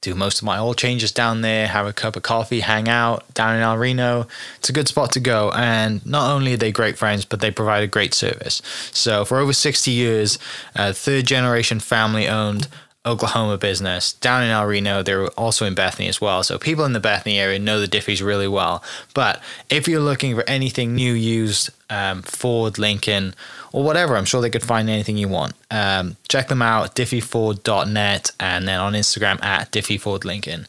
do most of my oil changes down there, have a cup of coffee, hang out down in El Reno. It's a good spot to go. And not only are they great friends, but they provide a great service. So for over 60 years, a third generation family owned Oklahoma business down in El Reno. They're also in Bethany as well. So people in the Bethany area know the Diffees really well. But if you're looking for anything new, used, um, Ford, Lincoln, or whatever, I'm sure they could find anything you want. Um, check them out, diffeeford.net, and then on Instagram at diffeefordlincoln.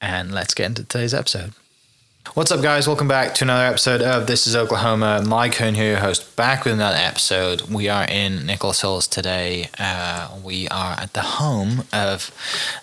And let's get into today's episode. What's up, guys? Welcome back to another episode of This is Oklahoma. Mike Hearn here, host, back with another episode. We are in Nichols Hills today. Uh, we are at the home of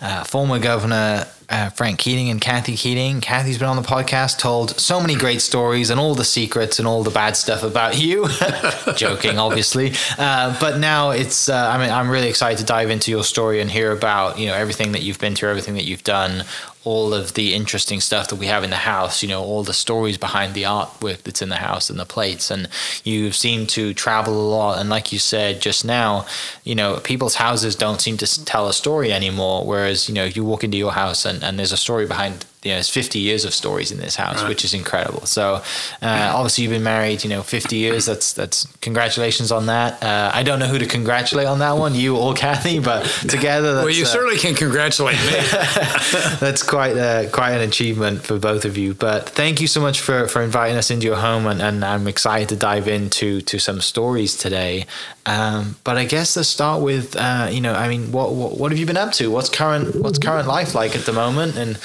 uh, former Governor uh, Frank Keating and Kathy Keating. Kathy's been on the podcast, told so many great stories and all the secrets and all the bad stuff about you. Joking, obviously. Uh, but now it's, uh, I mean, I'm really excited to dive into your story and hear about, you know, everything that you've been through, everything that you've done, all of the interesting stuff that we have in the house, you know, all the stories behind the artwork that's in the house and the plates. And you seem to travel a lot. And like you said just now, you know, people's houses don't seem to tell a story anymore. Whereas, you know, you walk into your house and, and there's a story behind you know, there's 50 years of stories in this house, right. which is incredible. So, uh, obviously, you've been married, you know, 50 years. That's that's congratulations on that. Uh, I don't know who to congratulate on that one, you or Kathy, but together. well, you uh, certainly can congratulate me. that's quite uh, quite an achievement for both of you. But thank you so much for, for inviting us into your home, and, and I'm excited to dive into to some stories today. Um, but I guess let's start with, uh, you know, I mean, what, what, what have you been up to? What's current what's current life like at the moment, and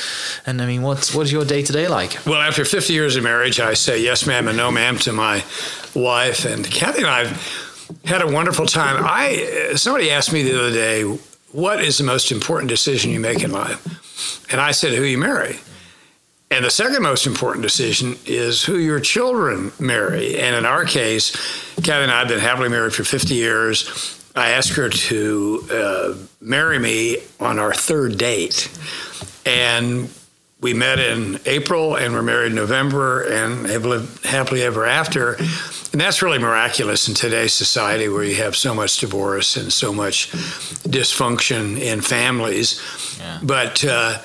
and I mean, what's what's your day to day like? Well, after 50 years of marriage, I say yes, ma'am, and no, ma'am to my wife. And Kathy and I had a wonderful time. I somebody asked me the other day, "What is the most important decision you make in life?" And I said, "Who you marry." And the second most important decision is who your children marry. And in our case, Kathy and I have been happily married for 50 years. I asked her to uh, marry me on our third date. And we met in April and we're married in November and have lived happily ever after. And that's really miraculous in today's society where you have so much divorce and so much dysfunction in families. Yeah. But, uh,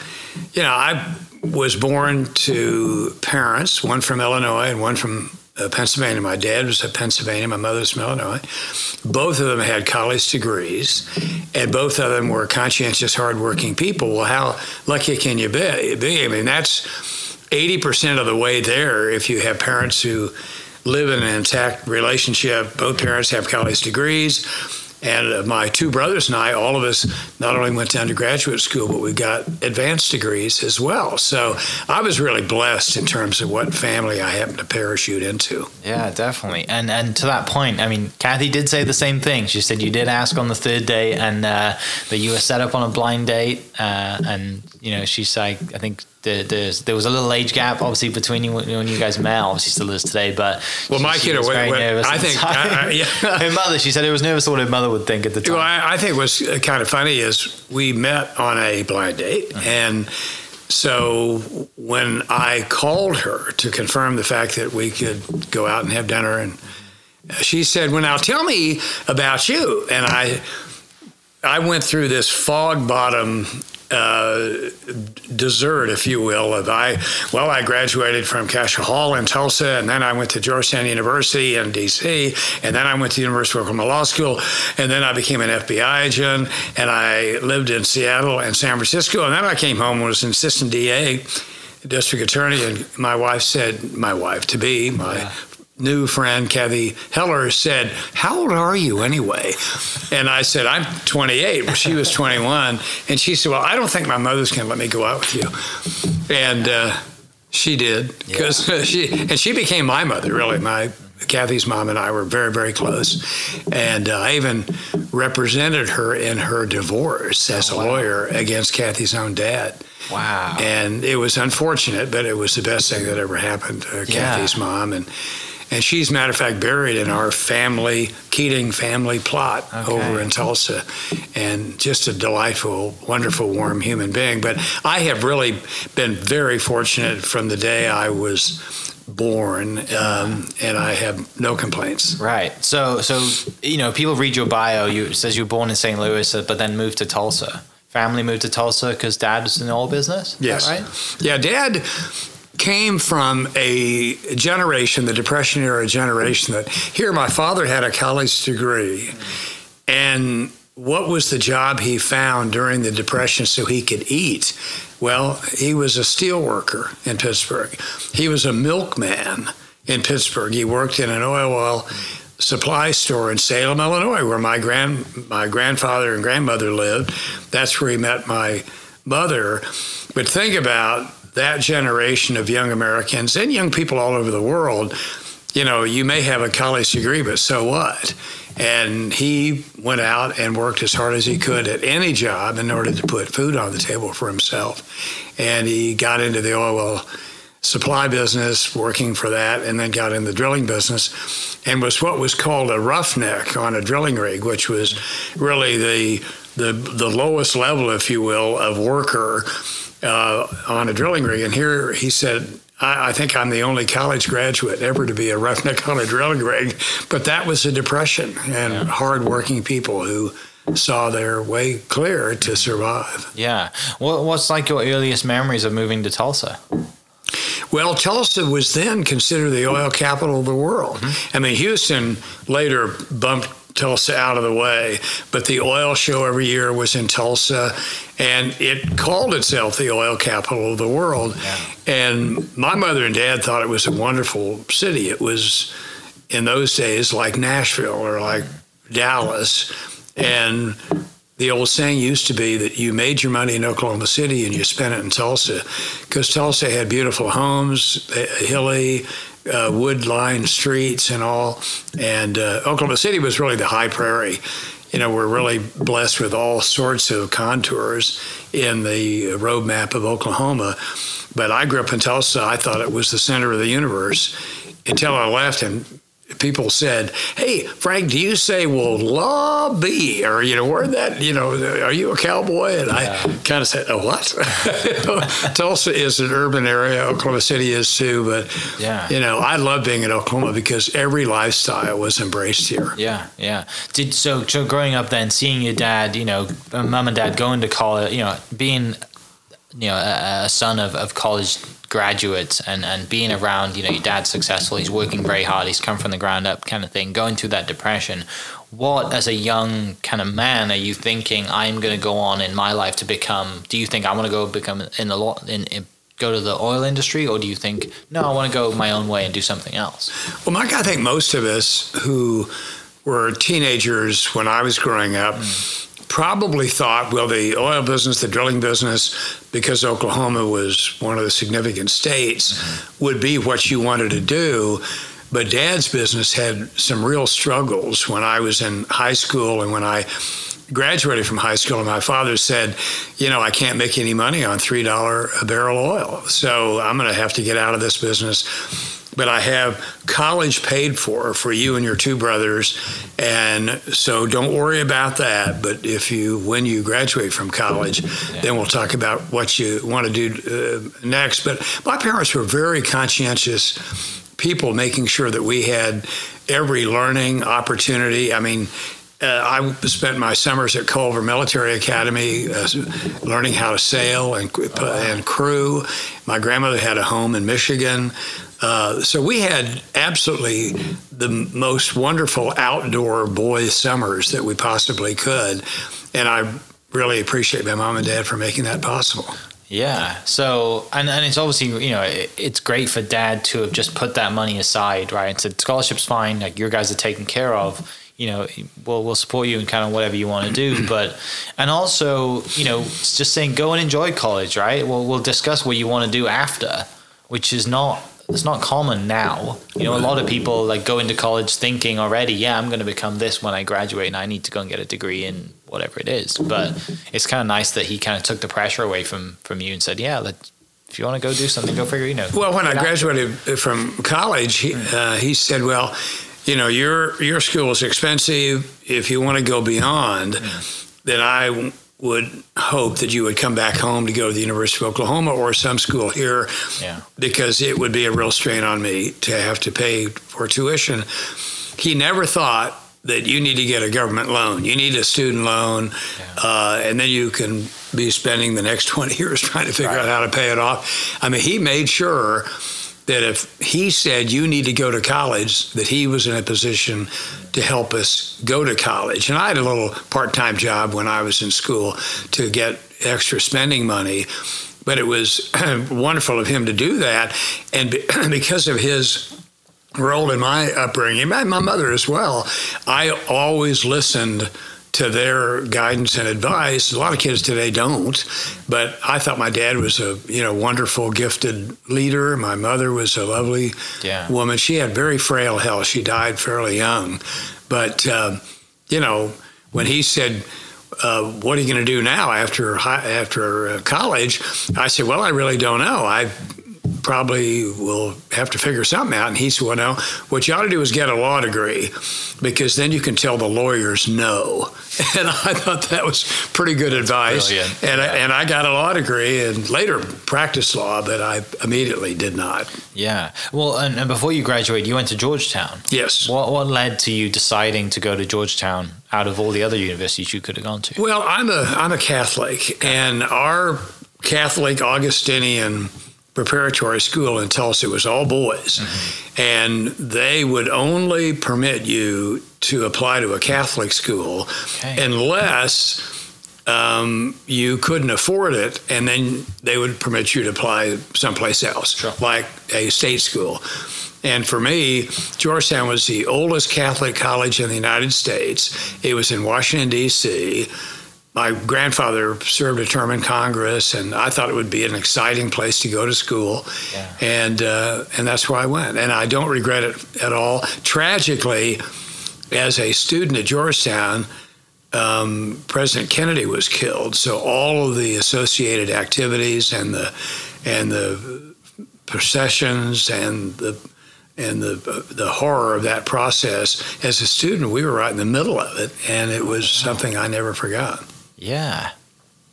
you know, I was born to parents, one from Illinois and one from uh, Pennsylvania. My dad was from Pennsylvania, my mother's from Illinois. Both of them had college degrees, and both of them were conscientious, hardworking people. Well, how lucky can you be? be? I mean, that's 80% of the way there if you have parents who live in an intact relationship. Both parents have college degrees and my two brothers and I, all of us, not only went to undergraduate school, but we got advanced degrees as well. So I was really blessed in terms of what family I happened to parachute into. Yeah, definitely. And and to that point, I mean, Kathy did say the same thing. She said you did ask on the third day, and uh, that you were set up on a blind date, uh, and you know, she's like, I think the, there was a little age gap, obviously, between you when you guys met. Obviously, still is today. But well, my kid, was very nervous. I think I, I, yeah. her mother. She said it was nervous what her mother would think at the time. Well, I, I think what's kind of funny is we met on a blind date, uh-huh. and so when I called her to confirm the fact that we could go out and have dinner, and she said, "Well, now tell me about you," and I. I went through this fog bottom uh, dessert, if you will, of I. Well, I graduated from Cascia Hall in Tulsa, and then I went to Georgetown University in D.C., and then I went to the University of Oklahoma Law School, and then I became an FBI agent, and I lived in Seattle and San Francisco, and then I came home and was an assistant DA district attorney, and my wife said, my wife to be, my yeah new friend, Kathy Heller, said, How old are you anyway? And I said, I'm 28. Well, she was 21. And she said, Well, I don't think my mother's going to let me go out with you. And uh, she did, because yeah. she, and she became my mother, really. My Kathy's mom and I were very, very close. And uh, I even represented her in her divorce as oh, wow. a lawyer against Kathy's own dad. Wow. And it was unfortunate, but it was the best thing that ever happened to yeah. Kathy's mom. And and she's, matter of fact, buried in our family, Keating family plot okay. over in Tulsa. And just a delightful, wonderful, warm human being. But I have really been very fortunate from the day I was born, um, and I have no complaints. Right. So, so you know, people read your bio. You says you were born in St. Louis, uh, but then moved to Tulsa. Family moved to Tulsa because dad was in the oil business. Yes. right. Yeah, dad came from a generation, the Depression era generation, that here my father had a college degree. And what was the job he found during the Depression so he could eat? Well, he was a steel worker in Pittsburgh. He was a milkman in Pittsburgh. He worked in an oil well supply store in Salem, Illinois, where my grand my grandfather and grandmother lived. That's where he met my mother. But think about that generation of young Americans and young people all over the world, you know, you may have a college degree, but so what? And he went out and worked as hard as he could at any job in order to put food on the table for himself. And he got into the oil supply business, working for that, and then got in the drilling business, and was what was called a roughneck on a drilling rig, which was really the the, the lowest level, if you will, of worker uh, on a drilling rig. And here he said, I, I, think I'm the only college graduate ever to be a roughneck on a drilling rig. But that was a depression and yeah. hardworking people who saw their way clear to survive. Yeah. What, what's like your earliest memories of moving to Tulsa? Well, Tulsa was then considered the oil capital of the world. Mm-hmm. I mean, Houston later bumped Tulsa out of the way. But the oil show every year was in Tulsa, and it called itself the oil capital of the world. Yeah. And my mother and dad thought it was a wonderful city. It was in those days like Nashville or like Dallas. And the old saying used to be that you made your money in Oklahoma City and you spent it in Tulsa because Tulsa had beautiful homes, hilly, uh, wood-lined streets and all. And uh, Oklahoma City was really the high prairie. You know, we're really blessed with all sorts of contours in the road map of Oklahoma. But I grew up in Tulsa. I thought it was the center of the universe until I left and people said, "Hey, Frank, do you say well law be or you know where that you know are you a cowboy?" And yeah. I kind of said, "Oh, what?" Tulsa is an urban area. Oklahoma City is too, but yeah, you know, I love being in Oklahoma because every lifestyle was embraced here. Yeah, yeah. Did so? So growing up, then seeing your dad, you know, uh, mom and dad going to college, you know, being you know a, a son of, of college graduates and, and being around, you know, your dad's successful, he's working very hard, he's come from the ground up kind of thing, going through that depression. What, as a young kind of man, are you thinking I'm going to go on in my life to become? Do you think I want to go become in the law, in, in go to the oil industry, or do you think no, I want to go my own way and do something else? Well, Mike, I think most of us who were teenagers when I was growing up. Mm probably thought, well, the oil business, the drilling business, because Oklahoma was one of the significant states, mm-hmm. would be what you wanted to do. But dad's business had some real struggles when I was in high school and when I graduated from high school. And my father said, You know, I can't make any money on $3 a barrel oil. So I'm going to have to get out of this business but I have college paid for for you and your two brothers, and so don't worry about that. But if you, when you graduate from college, then we'll talk about what you want to do uh, next. But my parents were very conscientious people, making sure that we had every learning opportunity. I mean, uh, I spent my summers at Culver Military Academy uh, learning how to sail and, and crew. My grandmother had a home in Michigan. Uh, so we had absolutely the most wonderful outdoor boys' summers that we possibly could. And I really appreciate my mom and dad for making that possible. Yeah. So, and, and it's obviously, you know, it, it's great for dad to have just put that money aside, right? And said, scholarship's fine. Like your guys are taken care of. You know, we'll, we'll support you in kind of whatever you want to do. But, and also, you know, it's just saying go and enjoy college, right? Well, we'll discuss what you want to do after, which is not it's not common now. You know, a lot of people like go into college thinking already, yeah, I'm going to become this when I graduate, and I need to go and get a degree in whatever it is. But it's kind of nice that he kind of took the pressure away from from you and said, yeah, let if you want to go do something, go figure. You know. Well, when I graduated from college, he, uh, he said, well. You know your your school is expensive. If you want to go beyond, then I would hope that you would come back home to go to the University of Oklahoma or some school here yeah. because it would be a real strain on me to have to pay for tuition. He never thought that you need to get a government loan. You need a student loan, yeah. uh, and then you can be spending the next 20 years trying to figure right. out how to pay it off. I mean, he made sure that if he said you need to go to college, that he was in a position to help us go to college. And I had a little part time job when I was in school to get extra spending money. But it was wonderful of him to do that. And because of his role in my upbringing, my mother as well, I always listened to their guidance and advice. A lot of kids today don't, but I thought my dad was a you know wonderful, gifted leader. My mother was a lovely yeah. woman. She had very frail health. She died fairly young, but uh, you know when he said. Uh, what are you going to do now after high, after uh, college? I said, well, I really don't know. I probably will have to figure something out. And he said, well, no, what you ought to do is get a law degree because then you can tell the lawyers no. And I thought that was pretty good advice. Brilliant. And, yeah. I, and I got a law degree and later practiced law, but I immediately did not. Yeah. Well, and, and before you graduated, you went to Georgetown. Yes. What, what led to you deciding to go to Georgetown out of all the other universities you could have gone to? Well, I'm a, I'm a Catholic, and our Catholic Augustinian preparatory school in Tulsa. It was all boys. Mm-hmm. And they would only permit you to apply to a Catholic school okay. unless um, you couldn't afford it. And then they would permit you to apply someplace else, sure. like a state school. And for me, Georgetown was the oldest Catholic college in the United States. It was in Washington, D.C my grandfather served a term in Congress, and I thought it would be an exciting place to go to school, yeah. and uh, and that's where I went, and I don't regret it at all. Tragically, as a student at Georgetown, um, President Kennedy was killed, so all of the associated activities and the and the processions and the and the the horror of that process. As a student, we were right in the middle of it, and it was something I never forgot. Yeah.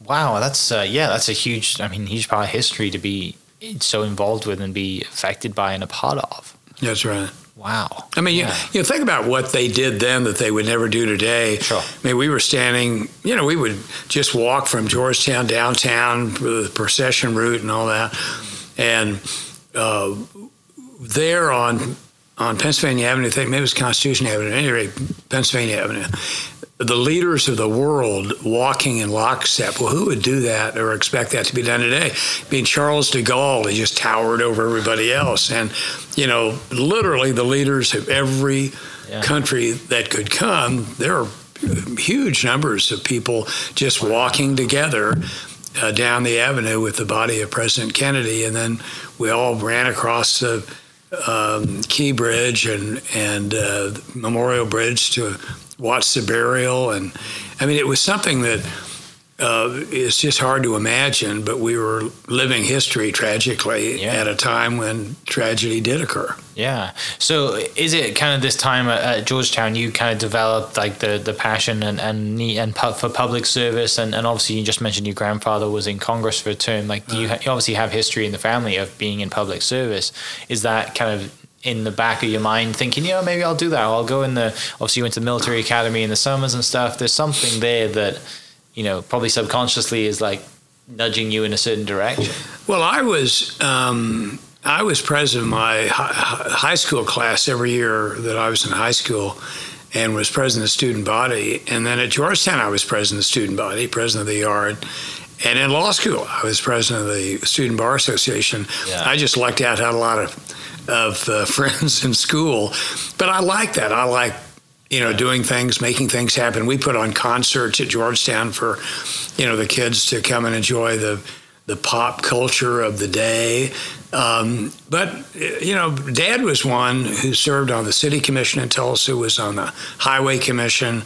Wow, that's uh, yeah, that's a huge. I mean, huge part of history to be so involved with and be affected by and a part of. That's right. Wow. I mean, yeah. you, you know, think about what they did then that they would never do today. Sure. I mean, we were standing, you know, we would just walk from Georgetown downtown, the procession route and all that. And uh, there on on Pennsylvania Avenue, I think maybe it was Constitution Avenue, at any rate, Pennsylvania Avenue, the leaders of the world walking in lockstep. Well, who would do that or expect that to be done today? I mean, Charles de Gaulle, he just towered over everybody else. And, you know, literally the leaders of every yeah. country that could come, there are huge numbers of people just walking together. Uh, down the avenue with the body of President Kennedy, and then we all ran across the um, Key Bridge and and uh, Memorial Bridge to watched the burial, and I mean, it was something that uh, it's just hard to imagine. But we were living history tragically yeah. at a time when tragedy did occur. Yeah. So is it kind of this time at, Georgetown you kind of developed like the, the passion and and need and for public service and, and obviously you just mentioned your grandfather was in Congress for a term. Like you, you obviously have history in the family of being in public service. Is that kind of in the back of your mind thinking, you know, maybe I'll do that. I'll go in the, obviously, you went to the military academy in the summers and stuff. There's something there that, you know, probably subconsciously is like nudging you in a certain direction. Well, I was. Um, I was president of my high school class every year that I was in high school, and was president of the student body. And then at Georgetown, I was president of the student body, president of the yard. And in law school, I was president of the Student Bar Association. Yeah. I just lucked out, had a lot of of uh, friends in school, but I like that. I like you know doing things, making things happen. We put on concerts at Georgetown for you know the kids to come and enjoy the the pop culture of the day. Um, but you know, Dad was one who served on the city commission in Tulsa, was on the highway commission.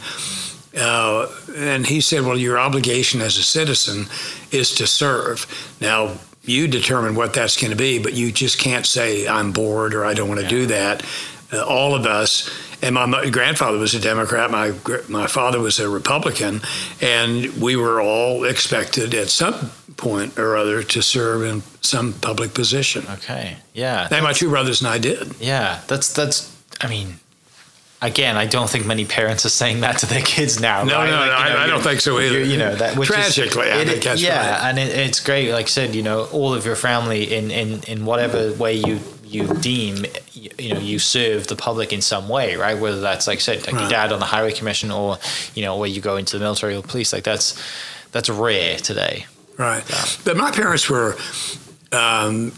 Uh, and he said, Well, your obligation as a citizen is to serve. Now, you determine what that's going to be, but you just can't say, I'm bored or I don't want to yeah. do that. Uh, all of us, and my, grandfather was a Democrat, my, my father was a Republican, and we were all expected at some point or other to serve in some public position. Okay, yeah. And my two brothers and I did. Yeah, that's, that's, I mean, again, I don't think many parents are saying that to their kids now. No, right? no, like, no know, I, I, don't think so either. You know that tragically, is, I think that's yeah, right. and it, it's great. Like I said, you know, all of your family in in in whatever way you you deem you, you know you serve the public in some way, right? Whether that's like I said, like right. your dad on the highway commission, or you know, where you go into the military or police. Like that's that's rare today. Right, but my parents were. Um,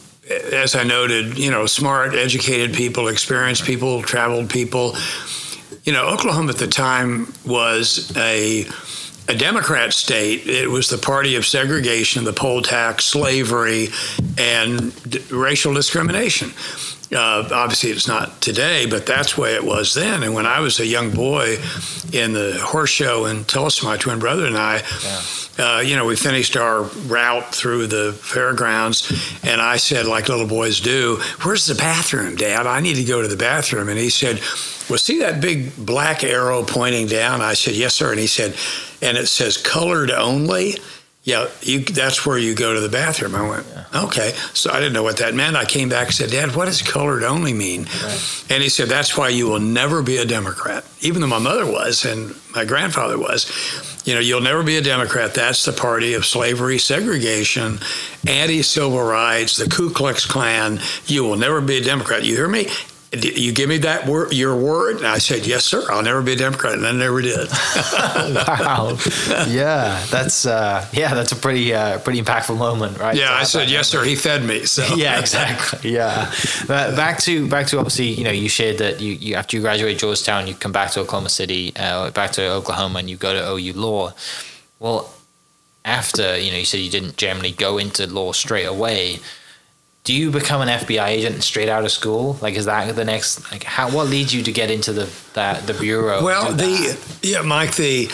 as I noted, you know, smart, educated people, experienced people, traveled people. You know, Oklahoma at the time was a a Democrat state. It was the party of segregation, the poll tax, slavery, and d- racial discrimination. Uh, obviously, it's not today, but that's the way it was then. And when I was a young boy in the horse show in Tulsa, my twin brother and I, yeah. uh, you know, we finished our route through the fairgrounds, and I said, like little boys do, "Where's the bathroom, Dad? I need to go to the bathroom." And he said, "Well, see that big black arrow pointing down?" I said, "Yes, sir." And he said, "And it says colored only." Yeah, you, that's where you go to the bathroom. I went, yeah. okay. So I didn't know what that meant. I came back and said, Dad, what does colored only mean? Right. And he said, that's why you will never be a Democrat. Even though my mother was and my grandfather was. You know, you'll never be a Democrat. That's the party of slavery, segregation, anti civil rights, the Ku Klux Klan. You will never be a Democrat. You hear me? You give me that word, your word? And I said, yes, sir. I'll never be a Democrat. And I never did. wow. Yeah. That's, uh, yeah, that's a pretty, uh, pretty impactful moment, right? Yeah. I said, yes, sir. He fed me. So yeah, exactly. Yeah. But back to, back to obviously, you know, you shared that you, you after you graduate Georgetown, you come back to Oklahoma City, uh, back to Oklahoma and you go to OU law. Well, after, you know, you said you didn't generally go into law straight away do you become an FBI agent straight out of school? Like, is that the next? Like, how? What leads you to get into the that the bureau? Well, the yeah, Mike, the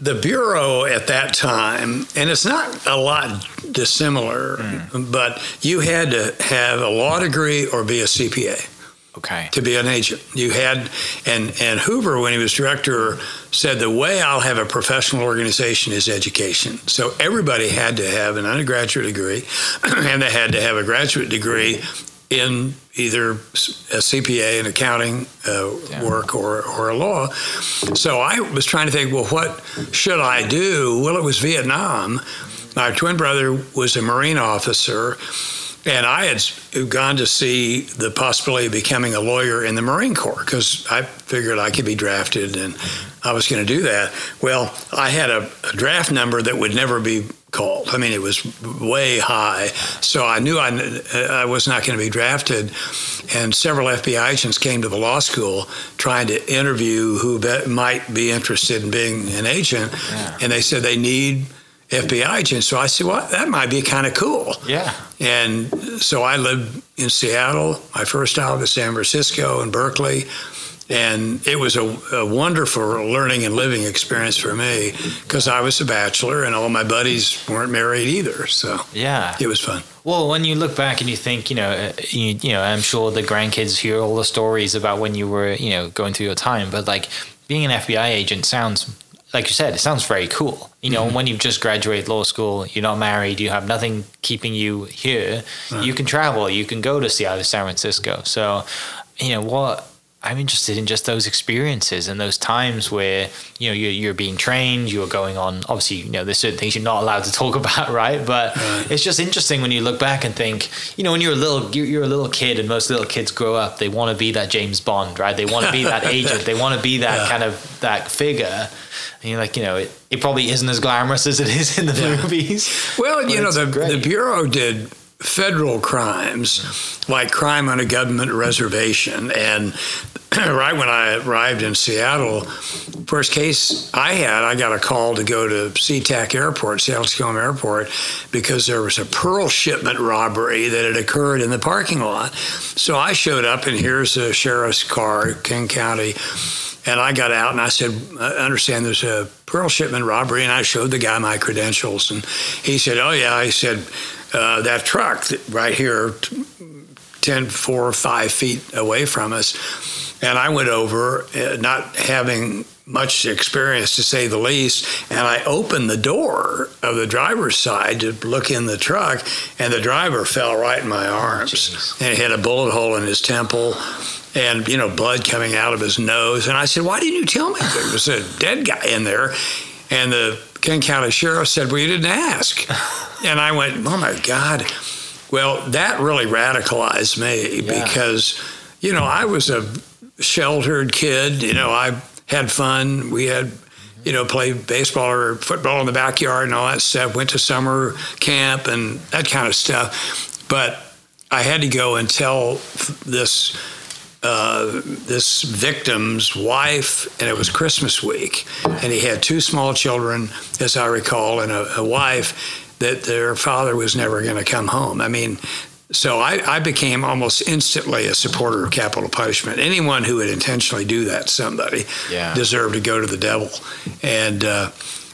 the bureau at that time, and it's not a lot dissimilar, mm. but you had to have a law degree or be a CPA. Okay. To be an agent, you had, and and Hoover, when he was director, said the way I'll have a professional organization is education. So everybody had to have an undergraduate degree, and they had to have a graduate degree in either a CPA and accounting uh, yeah. work or, or a law. So I was trying to think, well, what should I do? Well, it was Vietnam. My twin brother was a Marine officer and I had gone to see the possibility of becoming a lawyer in the Marine Corps because I figured I could be drafted and I was going to do that. Well, I had a, a, draft number that would never be called. I mean, it was way high. So I knew I, uh, I was not going to be drafted. And several FBI agents came to the law school trying to interview who be, might be interested in being an agent. Yeah. And they said they need FBI agent. So I said, well, that might be kind of cool. Yeah. And so I lived in Seattle. My first stop was San Francisco and Berkeley. And it was a, a wonderful learning and living experience for me because I was a bachelor and all my buddies weren't married either. So yeah, it was fun. Well, when you look back and you think, you know, uh, you, you know, I'm sure the grandkids hear all the stories about when you were, you know, going through your time, but like being an FBI agent sounds like you said, it sounds very cool. You know, mm-hmm. when you've just graduated law school, you're not married, you have nothing keeping you here. Right. You can travel, you can go to Seattle, San Francisco. So, you know what I'm interested in just those experiences and those times where you know you're, you're being trained, you're going on. Obviously, you know there's certain things you're not allowed to talk about, right? But right. it's just interesting when you look back and think, you know, when you're a little you're a little kid, and most little kids grow up, they want to be that James Bond, right? They want to be that agent, they want to be that yeah. kind of that figure. And you're like, you know, it, it probably isn't as glamorous as it is in the yeah. movies. Well, you know, the, the bureau did federal crimes like crime on a government reservation and right when I arrived in Seattle, first case I had, I got a call to go to SeaTac Airport, Seattle Tacoma Airport, because there was a pearl shipment robbery that had occurred in the parking lot. So I showed up, and here's a sheriff's car, King County. And I got out and I said, I understand there's a pearl shipment robbery. And I showed the guy my credentials. And he said, Oh, yeah. I said, uh, that truck right here, 10, four or five feet away from us, and I went over, uh, not having much experience to say the least, and I opened the door of the driver's side to look in the truck, and the driver fell right in my arms, oh, and he had a bullet hole in his temple, and you know blood coming out of his nose. And I said, "Why didn't you tell me there was a dead guy in there?" And the King County Sheriff said, "Well, you didn't ask." and I went, "Oh my God." Well, that really radicalized me yeah. because, you know, I was a sheltered kid. You know, I had fun. We had, you know, played baseball or football in the backyard and all that stuff. Went to summer camp and that kind of stuff. But I had to go and tell this uh, this victim's wife, and it was Christmas week, and he had two small children, as I recall, and a, a wife that their father was never going to come home. I mean, so I, I, became almost instantly a supporter of capital punishment. Anyone who would intentionally do that to somebody yeah. deserved to go to the devil. And uh,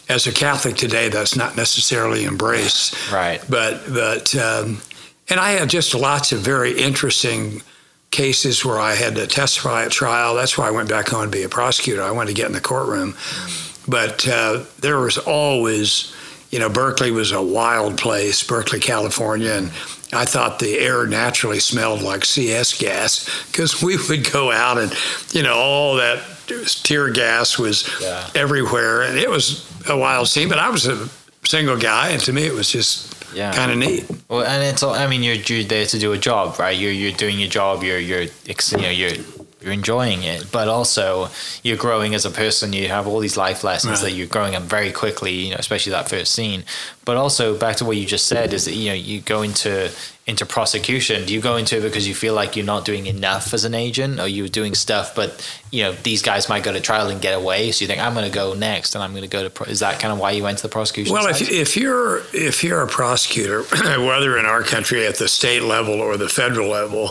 as a Catholic today, that's not necessarily embraced. Right. But but um, and I had just lots of very interesting cases where I had to testify at trial. That's why I went back home to be a prosecutor. I wanted to get in the courtroom. But uh, there was always you know, Berkeley was a wild place, Berkeley, California, and I thought the air naturally smelled like CS gas because we would go out and, you know, all that tear gas was yeah. everywhere. And it was a wild scene, but I was a single guy. And to me, it was just yeah. kind of neat. Well, and it's all, I mean, you're, you're there to do a job, right? You're, you're doing your job. You're, you're, you know, you're, you're enjoying it, but also you're growing as a person. You have all these life lessons right. that you're growing up very quickly, you know, especially that first scene. But also back to what you just said is that you know you go into into prosecution. Do you go into it because you feel like you're not doing enough as an agent, or you're doing stuff, but you know these guys might go to trial and get away, so you think I'm going to go next and I'm going to go to. Pro-. Is that kind of why you went to the prosecution? Well, if, if you're if you're a prosecutor, whether in our country at the state level or the federal level,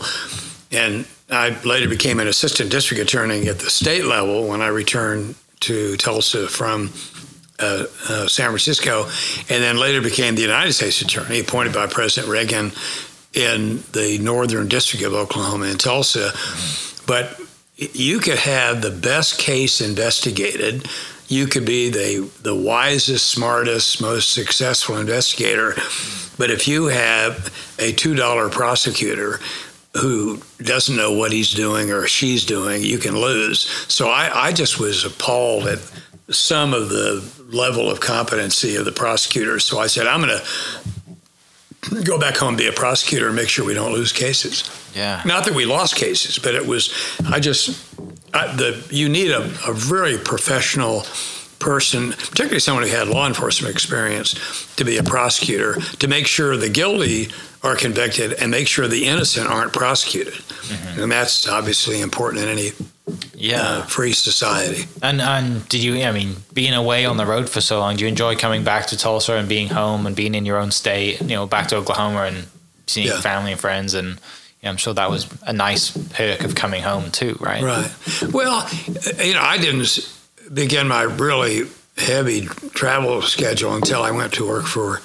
and I later became an assistant district attorney at the state level when I returned to Tulsa from uh, uh, San Francisco, and then later became the United States attorney appointed by President Reagan in the Northern District of Oklahoma in Tulsa. But you could have the best case investigated. You could be the the wisest, smartest, most successful investigator. But if you have a two dollar prosecutor who doesn't know what he's doing or she's doing, you can lose. So I, I just was appalled at some of the level of competency of the prosecutors. So I said, I'm going to go back home and be a prosecutor and make sure we don't lose cases. Yeah. Not that we lost cases, but it was, I just, I, the you need a, a very professional person, particularly someone who had law enforcement experience, to be a prosecutor to make sure the guilty are convicted and make sure the innocent aren't prosecuted. Mm-hmm. And that's obviously important in any yeah uh, free society. And and did you? I mean, being away on the road for so long, do you enjoy coming back to Tulsa and being home and being in your own state? You know, back to Oklahoma and seeing yeah. family and friends and. I'm sure that was a nice perk of coming home too, right? Right. Well, you know, I didn't begin my really heavy travel schedule until I went to work for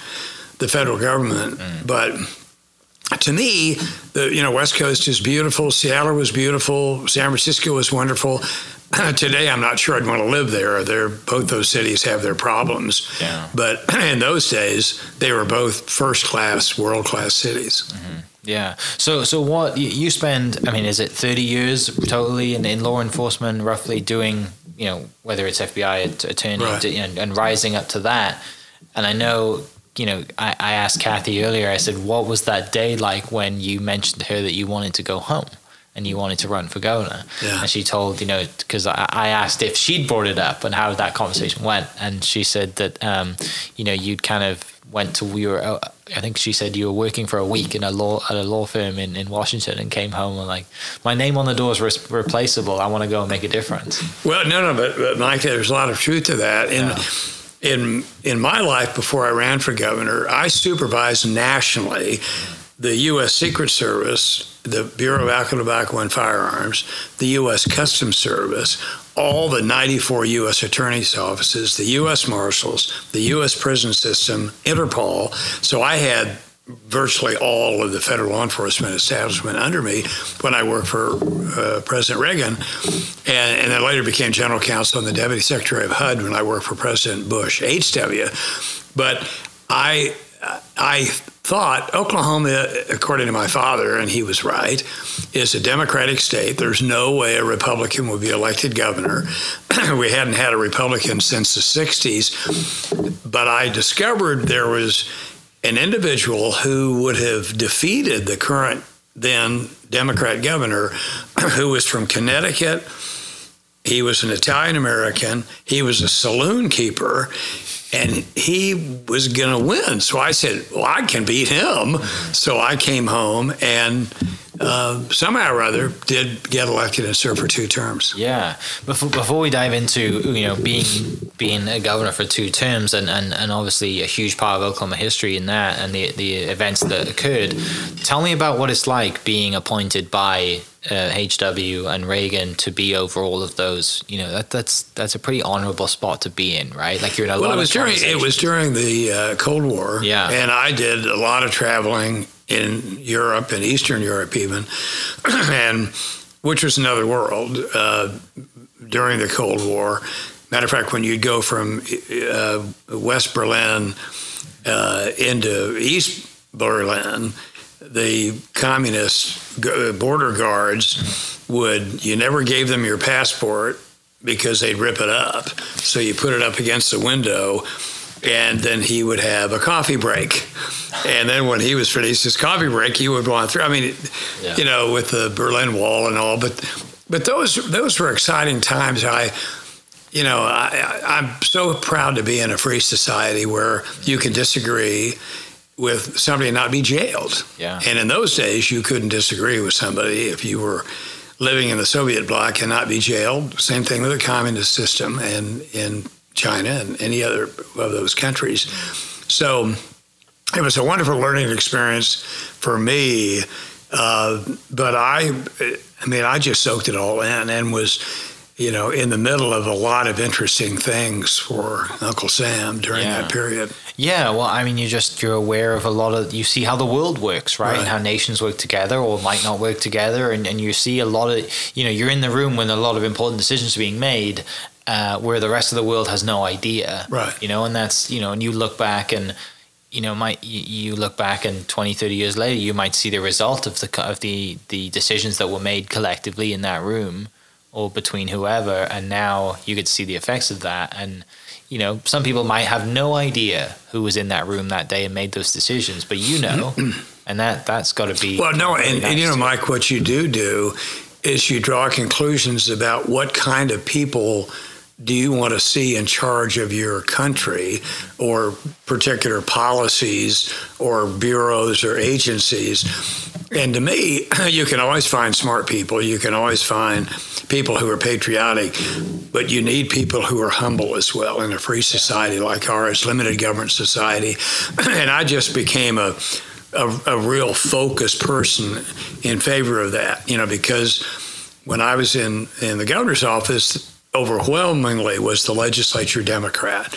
the federal government. Mm. But to me, the you know West Coast is beautiful. Seattle was beautiful. San Francisco was wonderful. Today, I'm not sure I'd want to live there. They're, both those cities have their problems. Yeah. But in those days, they were both first class, world class cities. Mm-hmm. Yeah. So, so what you spend? I mean, is it 30 years totally in, in law enforcement, roughly doing, you know, whether it's FBI attorney Right. and, and rising up to that? And I know, you know, I, I asked Kathy earlier. I said, what was that day like when you mentioned to her that you wanted to go home? And you wanted to run for governor, Yeah. and she told you know because I, I asked if she'd brought it up and how that conversation went, and she said that um, you know you'd kind of went to we were I think she said you were working for a week in a law at a law firm in, in Washington and came home and like my name on the door is re- replaceable. I want to go and make a difference. Well, no, no, but, but Mike, there's a lot of truth to that. In Yeah. In in my life before I ran for governor, I supervised nationally the U.S. Secret Service, the Bureau of Alcohol, Tobacco, and Firearms, the U.S. Customs Service, all the 94 U.S. attorneys' offices, the U.S. Marshals, the U.S. prison system, Interpol. So I had virtually all of the federal law enforcement establishment under me when I worked for uh, President Reagan, and, and then later became general counsel and the deputy secretary of HUD when I worked for President Bush HW. But I I thought Oklahoma, according to my father, and he was right, is a Democratic state. There's no way a Republican would be elected governor. we hadn't had a Republican since the 60s. But I discovered there was an individual who would have defeated the current then Democrat governor, who was from Connecticut. He was an Italian American. He was a saloon keeper, and he was going to win. So I said, "Well, I can beat him." So I came home and uh, somehow or other did get elected and serve for two terms. Yeah. Before, before we dive into you know being being a governor for two terms and, and, and obviously a huge part of Oklahoma history in that and the the events that occurred, tell me about what it's like being appointed by uh, HW and Reagan to be over all of those. You know that that's that's a pretty honorable spot to be in, right? Like you're in a Well, lot it was of during it was during the uh, Cold War. Yeah. and I did a lot of traveling in Europe and Eastern Europe even, and which was another world uh, during the Cold War. Matter of fact, when you'd go from uh, West Berlin uh, into East Berlin, the communist border guards would you never gave them your passport because they'd rip it up. So you put it up against the window, and then he would have a coffee break. And then when he was finished his coffee break, he would want through. I mean, Yeah. you know, with the Berlin Wall and all, but but those those were exciting times. I. You know, I, I'm so proud to be in a free society where you can disagree with somebody and not be jailed. Yeah. And in those days, you couldn't disagree with somebody if you were living in the Soviet bloc and not be jailed. Same thing with the communist system and in China and any other of those countries. So it was a wonderful learning experience for me. Uh, but I, I mean, I just soaked it all in and was, you know, in the middle of a lot of interesting things for Uncle Sam during Yeah. that period. Yeah, well, I mean, you just you're aware of a lot of you see how the world works, right? And Right. how nations work together or might not work together, and, and you see a lot of you know you're in the room when a lot of important decisions are being made, uh, where the rest of the world has no idea, Right. You know, and that's you know, and you look back and you know, might you, look back and 20, 30 years later, you might see the result of the of the the decisions that were made collectively in that room or between whoever, and now you could see the effects of that and you know, some people might have no idea who was in that room that day and made those decisions, but you know, and that that's got to be Well, no, and, and you know. Mike, what you do do is you draw conclusions about what kind of people do you want to see in charge of your country or particular policies or bureaus or agencies. And to me, you can always find smart people. You can always find people who are patriotic, but you need people who are humble as well in a free society like ours, limited government society. And I just became a a, a real focused person in favor of that, you know, because when I was in, in the governor's office, overwhelmingly was the legislature Democrat.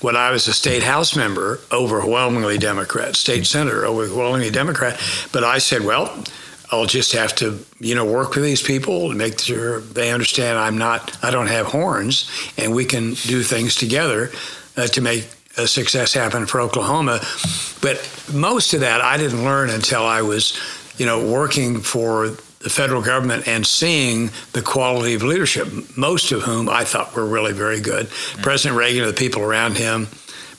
When I was a state house member, overwhelmingly Democrat, state senator, overwhelmingly Democrat. But I said, well, I'll just have to, you know, work with these people and make sure they understand I'm not, I don't have horns, and we can do things together uh, to make a success happen for Oklahoma. But most of that I didn't learn until I was, you know, working for the federal government and seeing the quality of leadership, most of whom I thought were really very good. Mm-hmm. President Reagan and the people around him,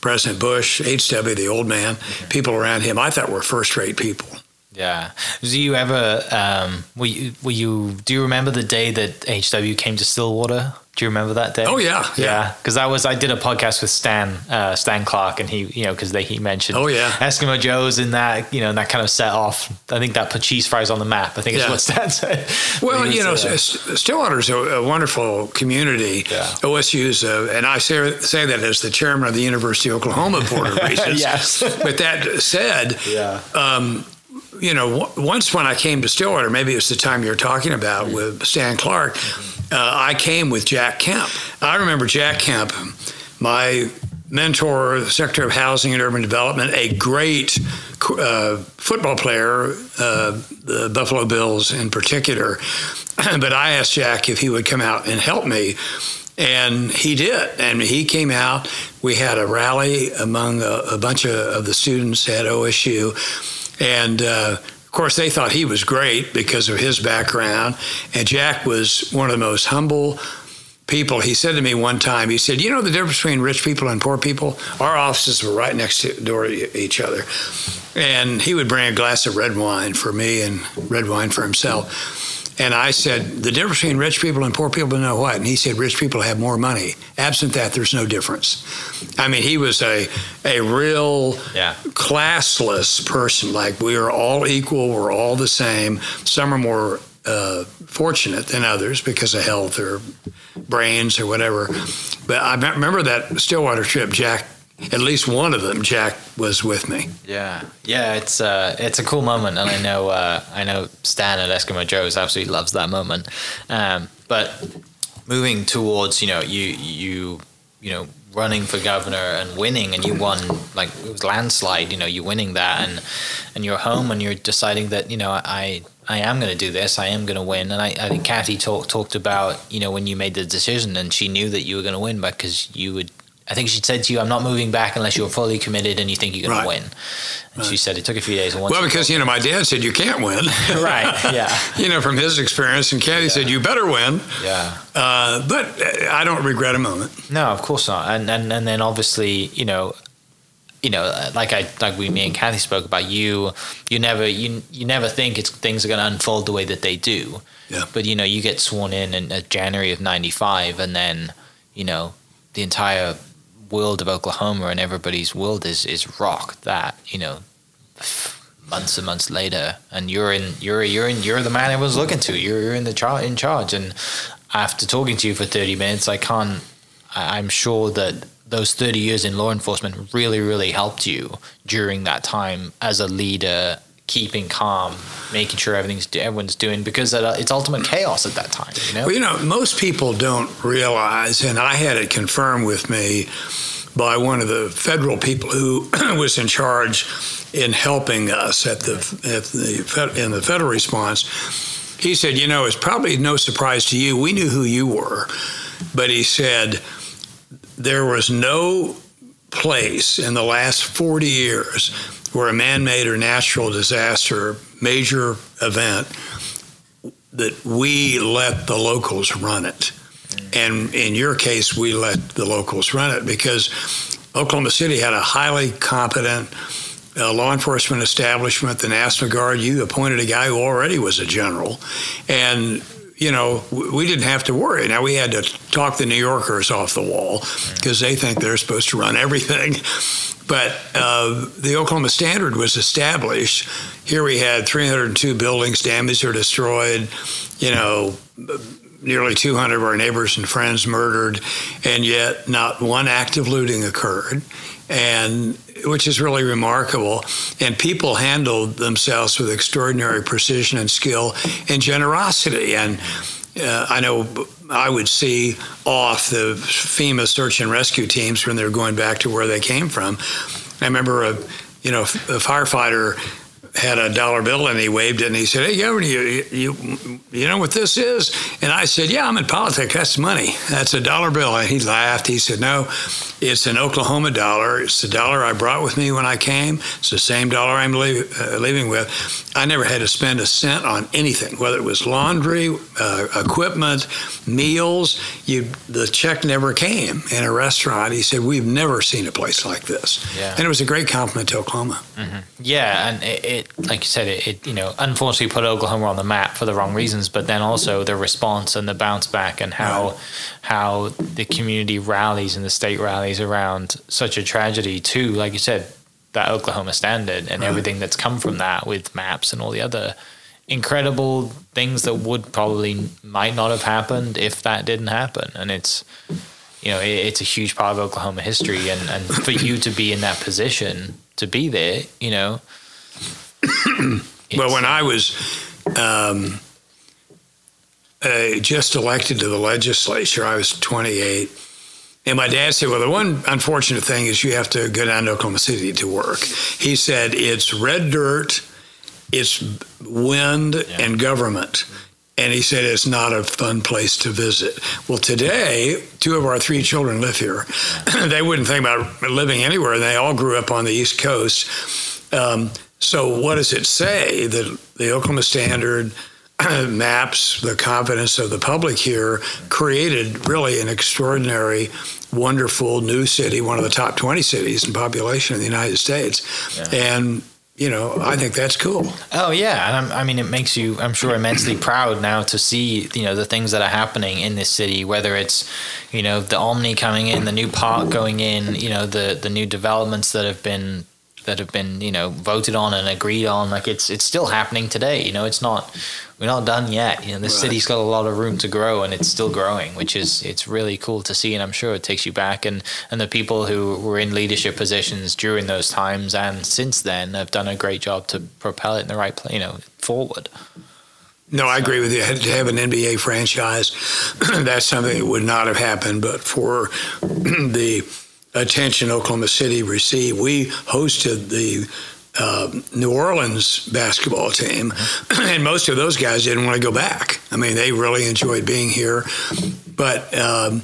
President Bush, H.W., the old man, mm-hmm. people around him, I thought were first rate people. Yeah. Do you ever, um, were you, were you, do you remember the day that HW came to Stillwater? Do you remember that day? Oh yeah, yeah. Because yeah. I was I did a podcast with Stan uh, Stan Clark, and he you know because they he mentioned oh yeah Eskimo Joe's and that you know and that kind of set off. I think that put cheese fries on the map. I think yeah. is what Stan said. Well, you know, uh, Stillwater's a, a wonderful community. Yeah. OSU's, uh, and I say say that as the chairman of the University of Oklahoma Board of Regents. yes. but that said, yeah. Um, you know, once when I came to Stillwater, maybe it's the time you're talking about with Stan Clark. Mm-hmm uh, I came with Jack Kemp. I remember Jack Kemp, my mentor, Secretary of Housing and Urban Development, a great uh, football player, uh, the Buffalo Bills in particular. but I asked Jack if he would come out and help me. And he did. And he came out. We had a rally among a, a bunch of, of, the students at OSU. And uh, course, they thought he was great because of his background. And Jack was one of the most humble people. He said to me one time, he said, You know the difference between rich people and poor people? Our offices were right next to door to each other. And he would bring a glass of red wine for me and red wine for himself. And I said, the difference between rich people and poor people, know what? And he said, rich people have more money. Absent that, there's no difference. I mean, he was a, a real yeah. classless person. Like, we are all equal, we're all the same. Some are more uh, fortunate than others because of health or brains or whatever. But I remember that Stillwater trip, Jack at least one of them, Jack was with me. Yeah, yeah, it's uh, it's a cool moment, and I know uh, I know Stan at Eskimo Joe's absolutely loves that moment. Um, but moving towards you know you you you know running for governor and winning, and you won like it was landslide. You know, you winning that, and and you're home, and you're deciding that you know I I am going to do this. I am going to win. And I, I think Kathy talked talked about you know when you made the decision, and she knew that you were going to win because you would I think she said to you, "I'm not moving back unless you're fully committed and you think you're going right. to win." And right. she said it took a few days. well, because you know, my dad said you can't win. right. Yeah. you know, from his experience, and Kathy yeah. said you better win. Yeah. Uh, but I don't regret a moment. No, of course not. And and and then obviously, you know, you know, like I like we me and Kathy spoke about you. You never you you never think it's things are going to unfold the way that they do. Yeah. But you know, you get sworn in in uh, January of '95, and then you know the entire world of Oklahoma and everybody's world is is rock that you know months and months later. And you're in you're you're in you're the man everyone's looking to. You're, you're in the char- in charge. And after talking to you for 30 minutes I can't I, I'm sure that those 30 years in law enforcement really really helped you during that time as a leader keeping calm, making sure everything's everyone's doing because uh, it's ultimate chaos at that time. You know, well, you know, most people don't realize, and I had it confirmed with me by one of the federal people who was in charge in helping us at the at the in the federal response. He said, "You know, it's probably no surprise to you. We knew who you were, but he said." There was no place in the last 40 years where a man-made or natural disaster, major event, that we let the locals run it. And in your case, we let the locals run it because Oklahoma City had a highly competent uh, law enforcement establishment, the National Guard. You appointed a guy who already was a general. And you know, we didn't have to worry. Now we had to talk the New Yorkers off the wall because they think they're supposed to run everything. But uh, the Oklahoma Standard was established. Here we had 302 buildings damaged or destroyed, you know, nearly 200 of our neighbors and friends murdered, and yet not one act of looting occurred. And which is really remarkable. And people handled themselves with extraordinary precision and skill and generosity. And uh, I know I would see off the FEMA search and rescue teams when they're going back to where they came from. I remember a you know a firefighter had a dollar bill and he waved it and he said, "Hey, Governor, you, you you know what this is?" And I said, "Yeah, I'm in politics. That's money. That's a dollar bill." And he laughed. He said, "No, it's an Oklahoma dollar. It's the dollar I brought with me when I came. It's the same dollar I'm leave, uh, leaving with. I never had to spend a cent on anything, whether it was laundry, uh, equipment, meals. You, the check never came in a restaurant. He said, "We've never seen a place like this." Yeah. And it was a great compliment to Oklahoma. Yeah, and it, it like you said, it, it you know unfortunately put Oklahoma on the map for the wrong reasons, but then also the response and the bounce back and how Right. how the community rallies and the state rallies around such a tragedy too. Like you said, that Oklahoma standard and Right. everything that's come from that with maps and all the other incredible things that would probably might not have happened if that didn't happen. And it's you know it, it's a huge part of Oklahoma history, and and for you to be in that position to be there, you know. Well, when I was um, uh, just elected to the legislature, I was 28. And my dad said, Well, the one unfortunate thing is you have to go down to Oklahoma City to work. He said, It's red dirt, it's wind and government. And he said, It's not a fun place to visit. Well, today, two of our three children live here. they wouldn't think about living anywhere. They all grew up on the East Coast. Um, so, what does it say? that the Oklahoma Standard maps the confidence of the public here, created really an extraordinary, wonderful new city, one of the top 20 cities in population in the United States. And, you know, I think that's cool. Oh yeah, and I'm, I mean, it makes you, I'm sure, immensely proud now to see, you know, the things that are happening in this city. Whether it's, you know, the Omni coming in, the new park going in, you know, the the new developments that have been that have been, you know, voted on and agreed on. Like it's it's still happening today. You know, it's not we're not done yet. You know, the Right. city's got a lot of room to grow, and it's still growing, which is it's really cool to see. And I'm sure it takes you back. And and the people who were in leadership positions during those times and since then have done a great job to propel it in the right, pla you know, forward. No, I agree with you. To have an NBA franchise, that's something that would not have happened, but for the attention Oklahoma City received, we hosted the uh, New Orleans basketball team, and most of those guys didn't want to go back. I mean, they really enjoyed being here, but. Um,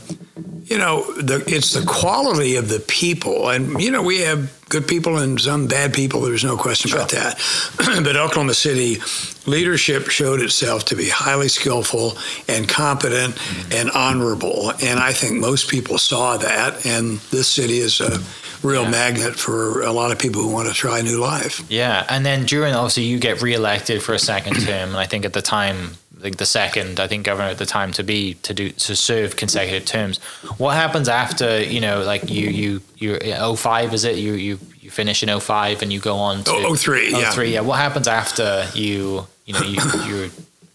you know, the, it's the quality of the people. And, you know, we have good people and some bad people. There's no question about that. but Oklahoma City leadership showed itself to be highly skillful and competent and honorable. And I think most people saw that. And this city is a real Yeah. magnet for a lot of people who want to try a new life. Yeah, and then during obviously you get reelected for a second term, and I think at the time, like the second, I think governor at the time to be to do to serve consecutive terms. What happens after you know, like you you you 05 is it you you you finish in 05 and you go on to Oh, 03, yeah. 03, yeah. What happens after you you know you you're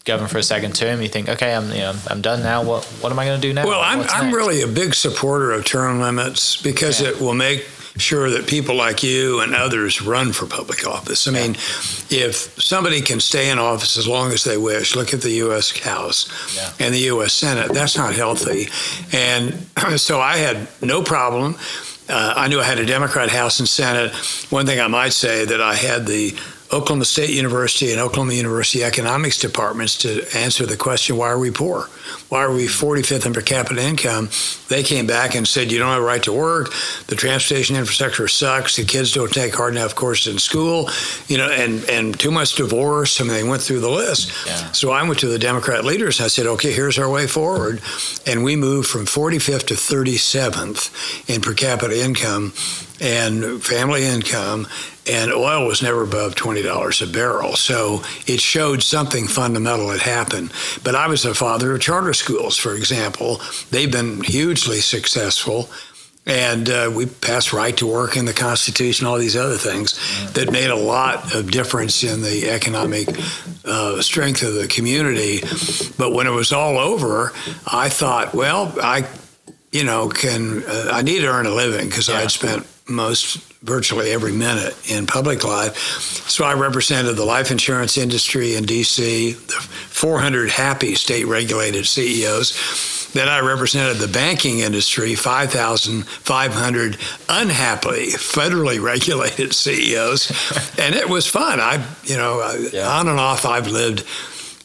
governor for a second term? You think, okay, I'm you know I'm done now. What what am I going to do now? Well, I'm, What's I'm next? really a big supporter of term limits because Yeah. it will make sure that people like you and others run for public office. I mean, if somebody can stay in office as long as they wish, look at the U.S. House Yeah. and the U.S. Senate, that's not healthy. And so I had no problem. Uh, I knew I had a Democrat House and Senate. One thing I might say that I had the Oklahoma State University and Oklahoma University economics departments to answer the question, why are we poor? Why are we 45th in per capita income? They came back and said, you don't have a right to work. The transportation infrastructure sucks. The kids don't take hard enough courses in school, you know, and, and too much divorce. I mean, they went through the list. Yeah. So I went to the Democrat leaders and I said, okay, here's our way forward. And we moved from 45th to 37th in per capita income and family income. And oil was never above $20 a barrel. So it showed something fundamental had happened. But I was a father of charter schools, for example. They've been hugely successful. And uh, we passed right to work in the Constitution, all these other things that made a lot of difference in the economic uh, strength of the community. But when it was all over, I thought, well, I, you know, can uh, I need to earn a living because I had spent most virtually every minute in public life. So I represented the life insurance industry in DC, the 400 happy state regulated CEOs. Then I represented the banking industry, 5,500 unhappily federally regulated CEOs, and it was fun. I, you know, yeah. on and off, I've lived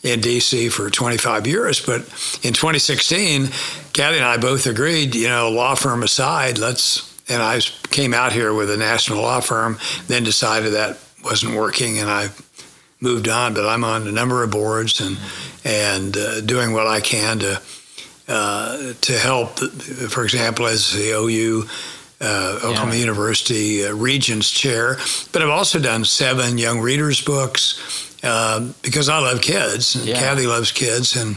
in DC for 25 years, but in 2016, Kathy and I both agreed, you know, law firm aside, let's. And I came out here with a national law firm, then decided that wasn't working, and I moved on. But I'm on a number of boards and and uh, doing what I can to uh, to help. For example, as the OU. Uh, Oklahoma yeah. University uh, Regents Chair, but I've also done seven young readers books um, because I love kids, and yeah. Kathy loves kids, and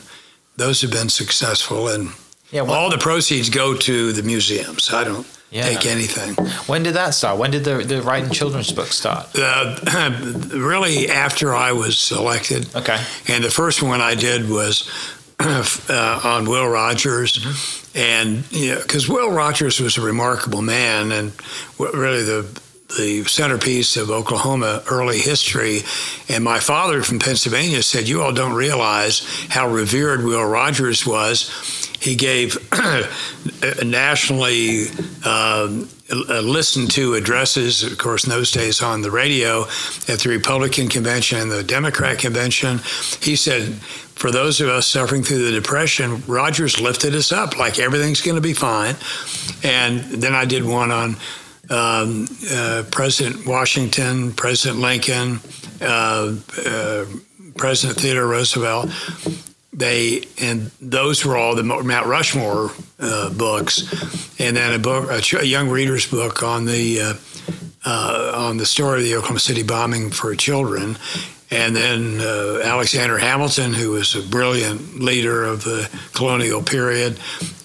those have been successful. And yeah, well, all the proceeds go to the museums. I don't yeah. take anything. When did that start? When did the, the writing children's book start? Uh, really, after I was elected. Okay. And the first one I did was uh, on Will Rogers. Mm-hmm. And, you know, because Will Rogers was a remarkable man, and really the the centerpiece of Oklahoma early history. And my father from Pennsylvania said, You all don't realize how revered Will Rogers was. He gave nationally uh, listened to addresses, of course, in those days on the radio at the Republican convention and the Democrat convention. He said, for those of us suffering through the Depression, Rogers lifted us up like everything's going to be fine. And then I did one on um, uh, President Washington, President Lincoln, uh, uh, President Theodore Roosevelt. They and those were all the Mount Rushmore uh, books, and then a book, a, young reader's book on the uh, uh, on the story of the Oklahoma City bombing for children, and then uh, Alexander Hamilton, who was a brilliant leader of the colonial period,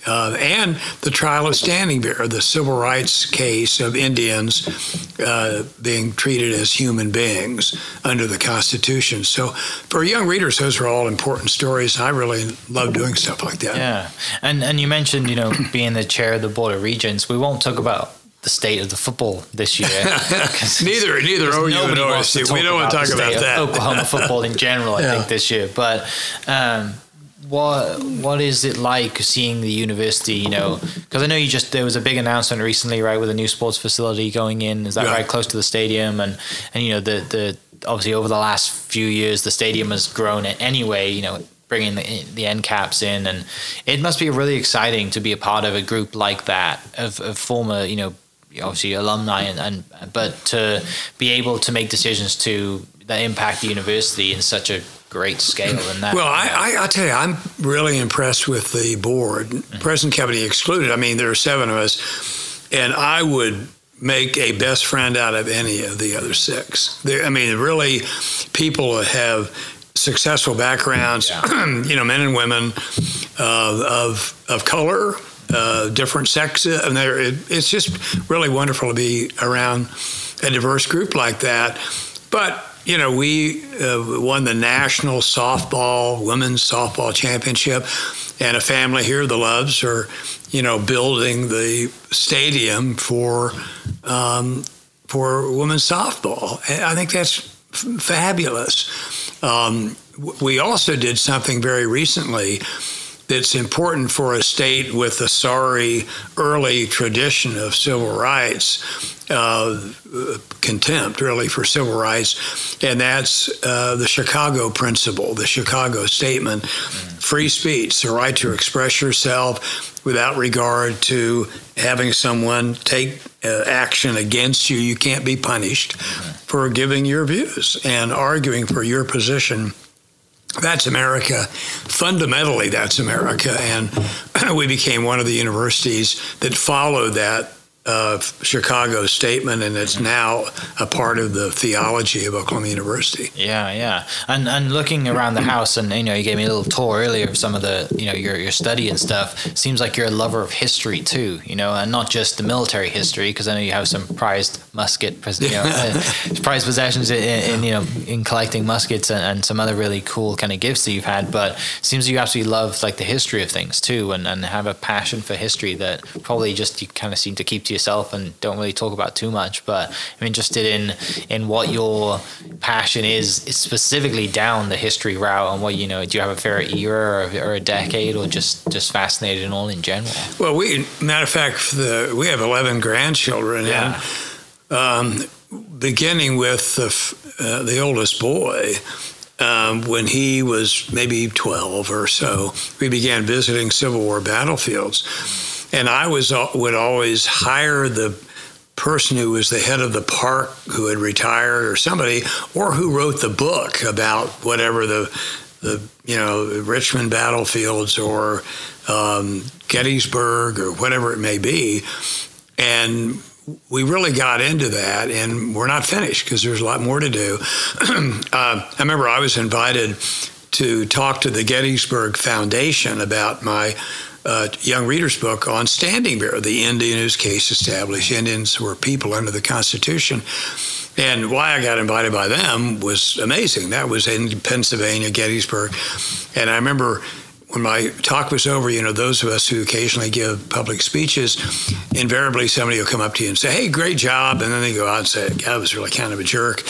uh, and the trial of Standing Bear, the civil rights case of Indians uh, being treated as human beings under the Constitution. So, for young readers, those are all important stories. I really love doing stuff like that. Yeah, and and you mentioned you know being the chair of the Board of Regents. We won't talk about the state of the football this year. neither neither OU and OSU. We don't want to talk about that. Oklahoma football in general, I yeah. think this year, but. Um, what what is it like seeing the university? You know, because I know you just there was a big announcement recently, right, with a new sports facility going in. Is that yeah. right, close to the stadium? And and you know the the obviously over the last few years the stadium has grown anyway. You know, bringing the the end caps in, and it must be really exciting to be a part of a group like that of, of former you know obviously alumni and, and but to be able to make decisions to that impact the university in such a great scale in that. Well, I, I, I tell you, I'm really impressed with the board, mm-hmm. President Company excluded. I mean, there are seven of us, and I would make a best friend out of any of the other six. They're, I mean, really, people have successful backgrounds, yeah. you know, men and women uh, of of color, uh, different sexes, and it, it's just really wonderful to be around a diverse group like that. But you know, we uh, won the national softball, women's softball championship, and a family here, the Loves, are, you know, building the stadium for um, for women's softball. And I think that's f- fabulous. Um, we also did something very recently that's important for a state with a sorry early tradition of civil rights, uh, contempt really for civil rights, and that's uh, the Chicago Principle, the Chicago Statement. Free speech, the right to express yourself without regard to having someone take uh, action against you. You can't be punished for giving your views and arguing for your position that's America. Fundamentally, that's America. And we became one of the universities that followed that uh, Chicago statement, and it's now a part of the theology of Oklahoma University. Yeah, yeah, and and looking around the house, and you know, you gave me a little tour earlier of some of the you know your your study and stuff. Seems like you're a lover of history too, you know, and not just the military history, because I know you have some prized musket, you know, uh, prized possessions in, in, you know in collecting muskets and, and, some other really cool kind of gifts that you've had. But seems you absolutely love like the history of things too, and and have a passion for history that probably just you kind of seem to keep to yourself and don't really talk about too much. But I'm interested in in what your passion is, specifically down the history route, and what you know. Do you have a favorite era or, or a decade, or just just fascinated in all in general? Well, we matter of fact, the, we have eleven grandchildren, Yeah. and um, beginning with the, uh, the oldest boy. Um, when he was maybe 12 or so, we began visiting Civil War battlefields. And I was uh, would always hire the person who was the head of the park who had retired or somebody or who wrote the book about whatever the the you know Richmond battlefields or um, Gettysburg or whatever it may be. And we really got into that and we're not finished because there's a lot more to do. Uh, I remember I was invited to talk to the Gettysburg Foundation about my uh, young reader's book on Standing Bear, the Indian whose case established Indians were people under the Constitution. And why I got invited by them was amazing. That was in Pennsylvania, Gettysburg. And I remember when my talk was over, you know, those of us who occasionally give public speeches, invariably somebody will come up to you and say, hey, great job. And then they go out and say, I was really kind of a jerk.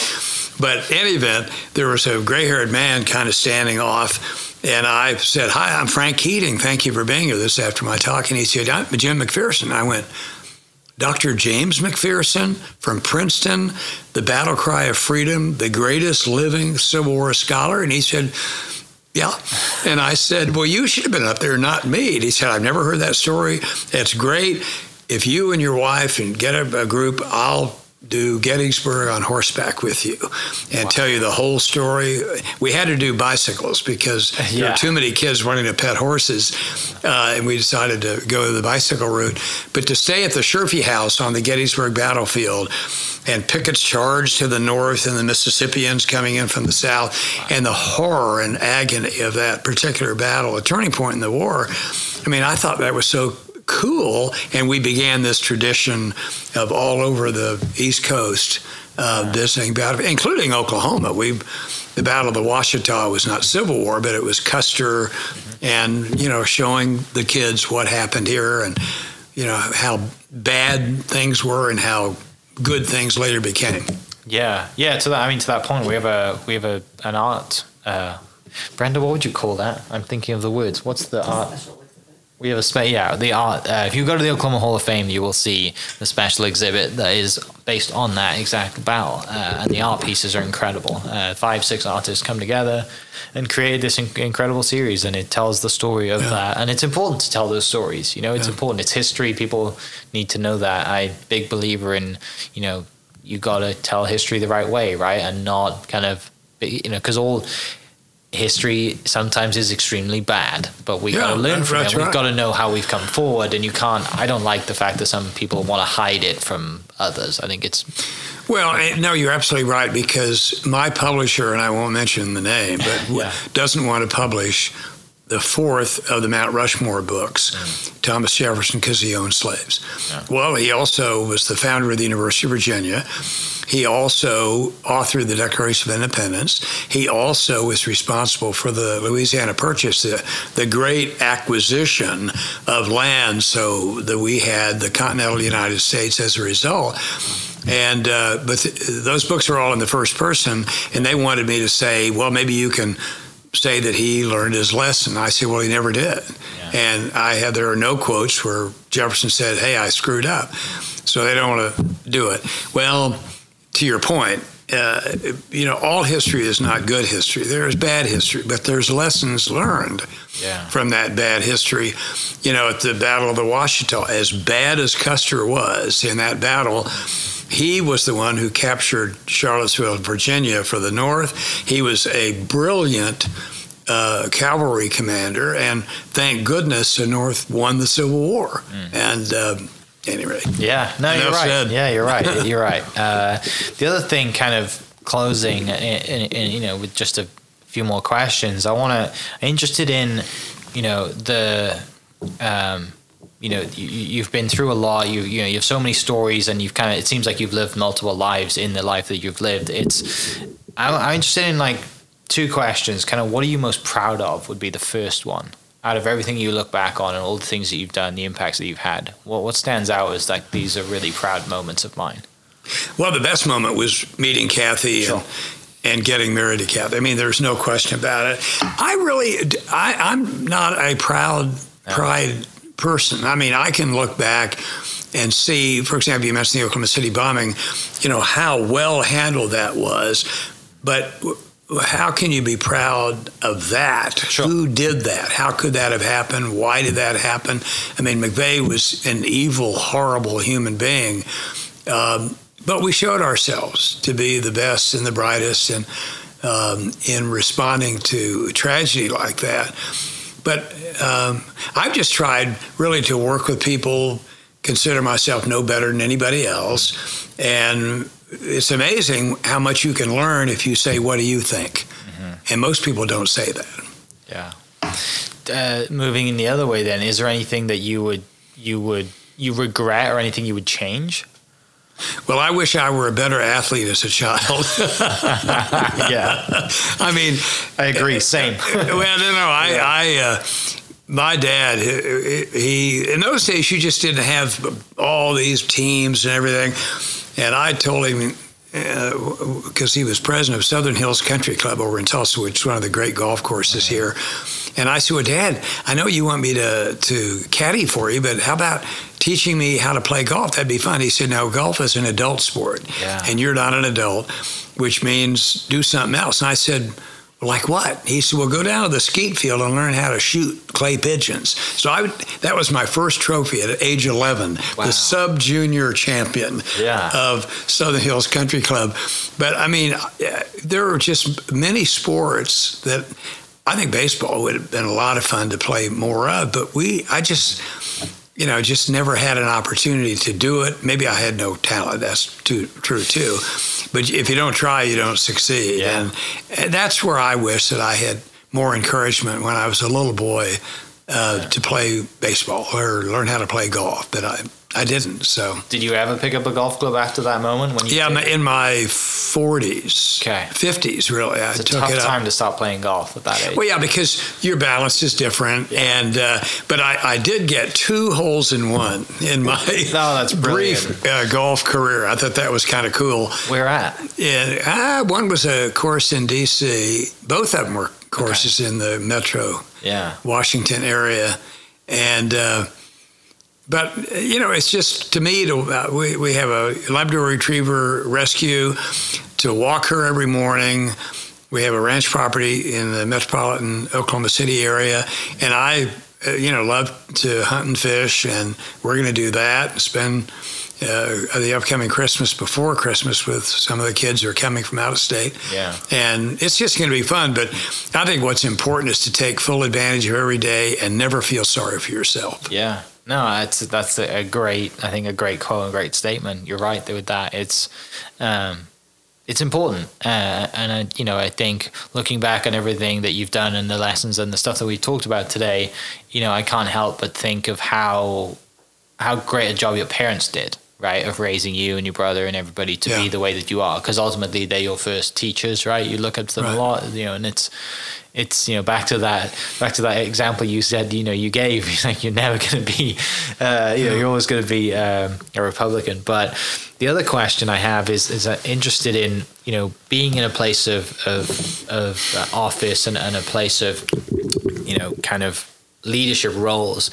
But in any event, there was a gray haired man kind of standing off. And I said, Hi, I'm Frank Keating. Thank you for being here this after my talk. And he said, I'm Jim McPherson. I went, Dr. James McPherson from Princeton, the battle cry of freedom, the greatest living Civil War scholar. And he said, yeah. And I said, Well, you should have been up there, not me. And he said, I've never heard that story. It's great. If you and your wife and get a, a group, I'll do Gettysburg on horseback with you and tell you the whole story. We had to do bicycles because there Yeah. were too many kids wanting to pet horses, uh, and we decided to go the bicycle route. But to stay at the Sherfy House on the Gettysburg battlefield and Pickett's charge to the north and the Mississippians coming in from the south and the horror and agony of that particular battle, a turning point in the war. I mean, I thought that was so cool, and we began this tradition of all over the East Coast uh, visiting battle, including Oklahoma. We, the Battle of the Washita was not Civil War, but it was Custer, and you know, showing the kids what happened here, and you know how bad things were and how good things later became. Yeah, yeah. To that, I mean, to that point, we have a we have a an art. Uh, Brenda, what would you call that? I'm thinking of the words. What's the art? We have a spe- yeah, the art. Uh, if you go to the Oklahoma Hall of Fame, you will see the special exhibit that is based on that exact battle, uh, and the art pieces are incredible. Uh, five, six artists come together and create this in- incredible series, and it tells the story of that. And it's important to tell those stories. You know, it's important. It's history. People need to know that. I big believer in you know you got to tell history the right way, right, and not kind of you know because all history sometimes is extremely bad, but we got to learn from it. that's We've got to know how we've come forward, and you can't. I don't like the fact that some people want to hide it from others. I think it's Well, eh, no, you're absolutely right because my publisher, and I won't mention the name, but Yeah. doesn't want to publish the fourth of the Mount Rushmore books, Thomas Jefferson, because he owned slaves. Well, he also was the founder of the University of Virginia. He also authored the Declaration of Independence. He also was responsible for the Louisiana Purchase, the, the great acquisition of land so that we had the continental United States as a result. And uh, but th- those books are all in the first person, and they wanted me to say, well, maybe you can say that he learned his lesson. I say, well, he never did. And I had there are no quotes where Jefferson said, hey, I screwed up. So they don't want to do it. Well, to your point, uh, you know, all history is not good history. There is bad history, but there's lessons learned Yeah. from that bad history. You know, at the Battle of the Washita, as bad as Custer was in that battle, he was the one who captured Charlottesville, Virginia for the North. He was a brilliant uh, cavalry commander, and thank goodness the North won the Civil War. And um, anyway, Yeah, no, you're right. said. Yeah, you're right. You're right. Uh, the other thing, kind of closing, and, and, and you know, with just a few more questions, I want to. I'm interested in, you know, the, um, you know, you, you've been through a lot. You you know, you have so many stories, and you've kind of. It seems like you've lived multiple lives in the life that you've lived. It's. I'm, I'm interested in like two questions. Kind of, what are you most proud of? Would be the first one. out of everything you look back on and all the things that you've done, the impacts that you've had, what what stands out is like these are really proud moments of mine. Well, the best moment was meeting Kathy Sure. and, and getting married to Kathy. I mean, there's no question about it. I really, I, I'm not a proud pride person. I mean, I can look back and see, for example, you mentioned the Oklahoma City bombing, you know, how well handled that was. But how can you be proud of that? Sure. Who did that? How could that have happened? Why did that happen? I mean, McVeigh was an evil, horrible human being. Um, but we showed ourselves to be the best and the brightest and um, in responding to tragedy like that. But um, I've just tried really to work with people, consider myself no better than anybody else. And it's amazing how much you can learn if you say, What do you think? And most people don't say that. Yeah. Uh, moving in the other way, then, is there anything that you would you would you regret or anything you would change? Well, I wish I were a better athlete as a child. yeah, I mean, I agree. Same. well, no, no, I, I, uh, my dad, he, he, in those days, you just didn't have all these teams and everything. And I told him, Uh, because he was president of Southern Hills Country Club over in Tulsa, which is one of the great golf courses here. And I said, Well, Dad, I know you want me to, to caddy for you, but how about teaching me how to play golf? That'd be fun. He said, No, golf is an adult sport, Yeah. and you're not an adult, which means do something else. And I said, like what? He said, "Well, go down to the skeet field and learn how to shoot clay pigeons." So I, that was my first trophy at age 11, Wow. the sub junior champion Yeah. of Southern Hills Country Club. But I mean, there are just many sports that I think baseball would have been a lot of fun to play more of. But we, I just, you know, just never had an opportunity to do it. Maybe I had no talent. That's too, true too. But if you don't try, you don't succeed. Yeah. And, and that's where I wish that I had more encouragement when I was a little boy uh, to play baseball or learn how to play golf. But I, I didn't. So. Did you ever pick up a golf club after that moment when you? Yeah, did? in my 40s, Okay. 50s, really. I it's a took tough it up. time to stop playing golf at that age. Well, yeah, because your balance is different, and uh, but I, I did get two holes in one in my Oh, that's brilliant. brief uh, golf career. I thought that was kind of cool. Where at? Yeah, uh, one was a course in D.C. Both of them were courses in the Metro Yeah. Washington area, and uh, but you know, it's just to me to uh, we we have a Labrador Retriever rescue to walk her every morning. We have a ranch property in the metropolitan Oklahoma City area, and I, uh, you know, love to hunt and fish, and we're going to do that. And Spend uh, the upcoming Christmas before Christmas with some of the kids who are coming from out of state. Yeah. And it's just going to be fun. But I think what's important is to take full advantage of every day and never feel sorry for yourself. Yeah. No, that's that's a great. I think a great quote and great statement. You're right with that. It's, um, it's important, uh, and I, you know, I think looking back on everything that you've done and the lessons and the stuff that we talked about today, you know, I can't help but think of how how great a job your parents did, right, of raising you and your brother and everybody to be the way that you are, because ultimately they're your first teachers, right? You look up to them Right. a lot, you know, and it's it's you know back to that back to that example you said you know you gave like you're never going to be uh, you know you're always going to be um, a Republican. But the other question I have is is uh, interested in you know being in a place of of, of uh, office and, and a place of you know kind of leadership roles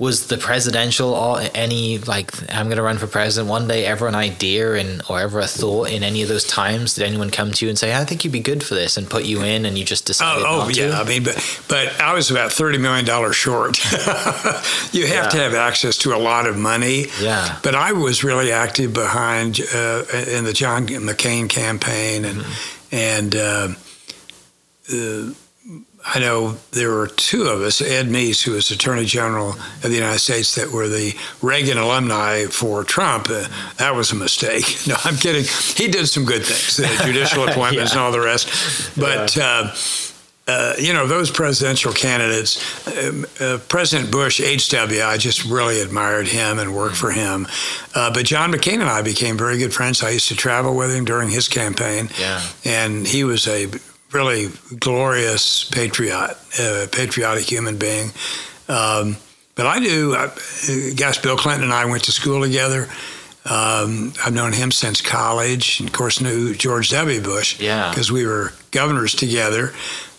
was the presidential or any like I'm going to run for president one day ever an idea and or ever a thought in any of those times did anyone come to you and say I think you'd be good for this and put you in and you just decided Oh, oh yeah. to? I mean, but but I was about thirty million dollars short. you have to have access to a lot of money. Yeah. But I was really active behind uh, in the John McCain campaign, and Mm-hmm. and uh, uh, I know there were two of us, Ed Meese, who was Attorney General of the United States, that were the Reagan alumni for Trump. Uh, that was a mistake. No, I'm kidding. He did some good things, the judicial appointments and all the rest. But uh, uh, you know, those presidential candidates, um, uh, President Bush, HW, I just really admired him and worked for him. Uh, but John McCain and I became very good friends. I used to travel with him during his campaign. Yeah. And he was a really glorious patriot, uh, patriotic human being. Um, but I do. I, gosh, Bill Clinton and I went to school together. Um, I've known him since college, and of course knew George W. Bush. Yeah. Because we were governors together.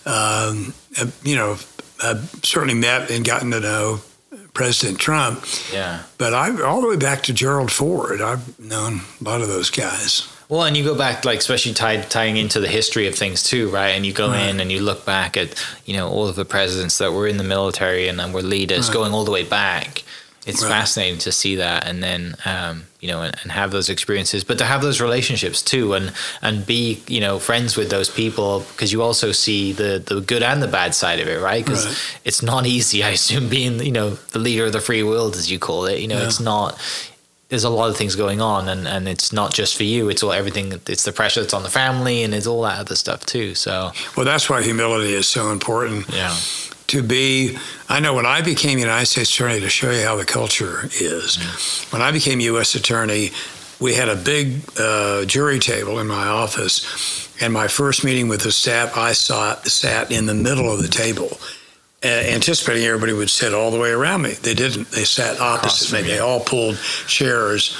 Um, uh, you know, I've certainly met and gotten to know President Trump. Yeah. But I all the way back to Gerald Ford. I've known a lot of those guys. Well, and you go back, like especially tied, tying into the history of things too, right? And you go Right. in and you look back at, you know, all of the presidents that were in the military and then were leaders, Right. going all the way back. It's Right. fascinating to see that, and then um, you know, and, and have those experiences, but to have those relationships too, and and be you know friends with those people because you also see the the good and the bad side of it, right? Because it's not easy, I assume, being you know the leader of the free world as you call it. You know, Yeah. it's not there's a lot of things going on and, and it's not just for you it's all everything it's the pressure that's on the family and it's all that other stuff too so Well, that's why humility is so important. yeah to be I know when I became United States Attorney to show you how the culture is. When I became U.S. Attorney, we had a big uh, jury table in my office, and my first meeting with the staff, I saw, sat in the middle of the table. Uh, anticipating everybody would sit all the way around me. They didn't. They sat opposite me. They all pulled chairs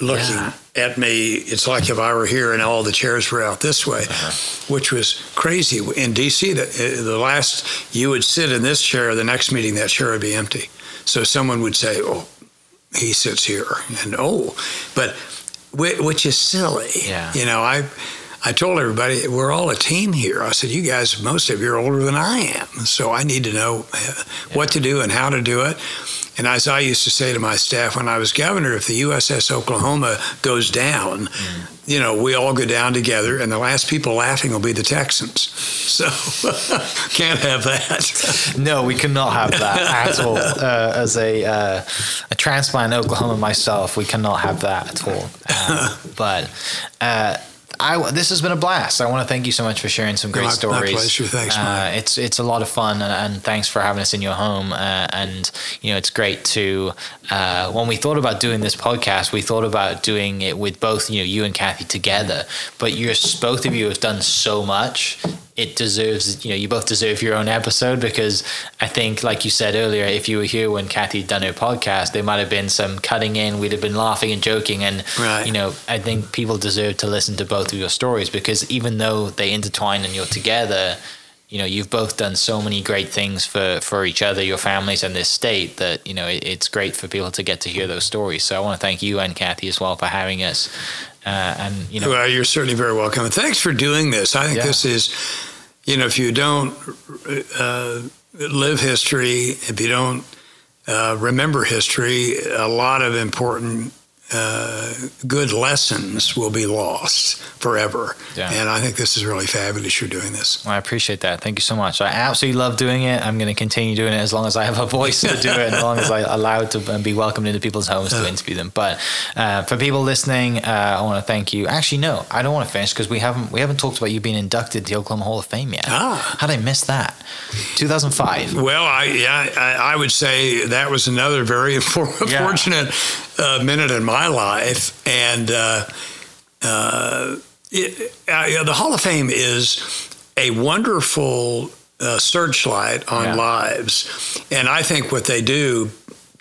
looking Yeah. at me. It's like if I were here and all the chairs were out this way, Uh-huh. which was crazy. In D.C., the, uh, the last you would sit in this chair, the next meeting that chair would be empty. So someone would say, "Oh, he sits here," and oh, but which is silly. Yeah. You know, I. I told everybody we're all a team here. I said, "You guys, most of you are older than I am, so I need to know uh, what to do and how to do it." And as I used to say to my staff when I was governor, if the USS Oklahoma goes down, you know, we all go down together, and the last people laughing will be the Texans. So can't have that. no we cannot have that at all uh, as a uh, a transplant in oklahoma myself we cannot have that at all um, but uh, I, this has been a blast. I want to thank you so much for sharing some great My- my stories. pleasure. Thanks, uh, it's it's a lot of fun, and, and thanks for having us in your home. Uh, and you know, it's great to uh, when we thought about doing this podcast, we thought about doing it with both you know you and Kathy together. But you're both of you have done so much. It deserves, you know, you both deserve your own episode because I think, like you said earlier, if you were here when Kathy had done her podcast, there might have been some cutting in. We'd have been laughing and joking, and Right. you know, I think people deserve to listen to both of your stories because even though they intertwine and you're together, you know, you've both done so many great things for for each other, your families, and this state that you know it, it's great for people to get to hear those stories. So I want to thank you and Kathy as well for having us. Uh, and you know, Well, you're certainly very welcome. And thanks for doing this. I think Yeah. this is, you know, if you don't uh, live history, if you don't uh, remember history, a lot of important uh, good lessons will be lost forever. Yeah. And I think this is really fabulous you're doing this. I appreciate that. Thank you so much. I absolutely love doing it. I'm going to continue doing it as long as I have a voice to do it, and as long as I'm allowed to and be welcomed into people's homes to interview them. But uh, for people listening, uh, I want to thank you. Actually, no, I don't want to finish because we haven't we haven't talked about you being inducted to the Oklahoma Hall of Fame yet. Ah. How did I miss that? 2005. Well, I yeah, I, I would say that was another very infor- Yeah. fortunate uh, minute in my life, and uh, uh, it, uh, the Hall of Fame is a wonderful uh, searchlight on Yeah. lives, and I think what they do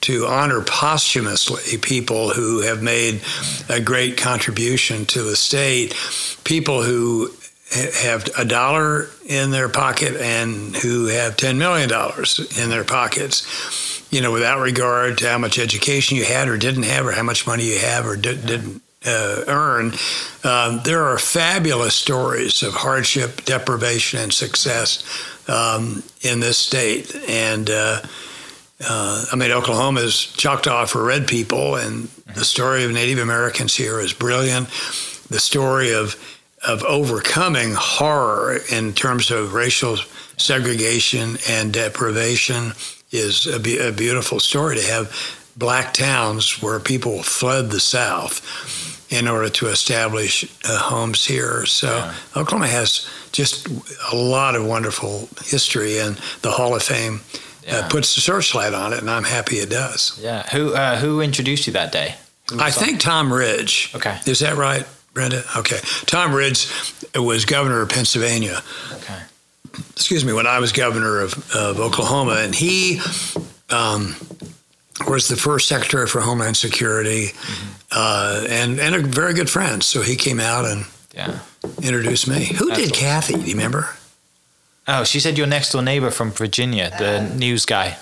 to honor posthumously people who have made a great contribution to the state, people who have a dollar in their pocket and who have $10 million in their pockets, you know, without regard to how much education you had or didn't have or how much money you have or did, didn't uh, earn. Um, there are fabulous stories of hardship, deprivation, and success um, in this state. And, uh, uh, I mean, Oklahoma is Choctaw for red people, and the story of Native Americans here is brilliant. The story of of overcoming horror in terms of racial segregation and deprivation is a, be- a beautiful story to have black towns where people fled the South in order to establish uh, homes here. So Oklahoma has just a lot of wonderful history, and the Hall of Fame Yeah. uh, puts the searchlight on it, and I'm happy it does. Yeah. Who uh, who introduced you that day? I on- think Tom Ridge. Okay. Is that right? Brenda? Okay. Tom Ridge was governor of Pennsylvania. Okay. Excuse me, when I was governor of, of Oklahoma, and he um, was the first secretary for Homeland Security mm-hmm. uh, and, and a very good friend. So he came out and yeah. introduced me. Who That's did awesome. Kathy? Do you remember? Oh, she said your next door neighbor from Virginia, the news guy.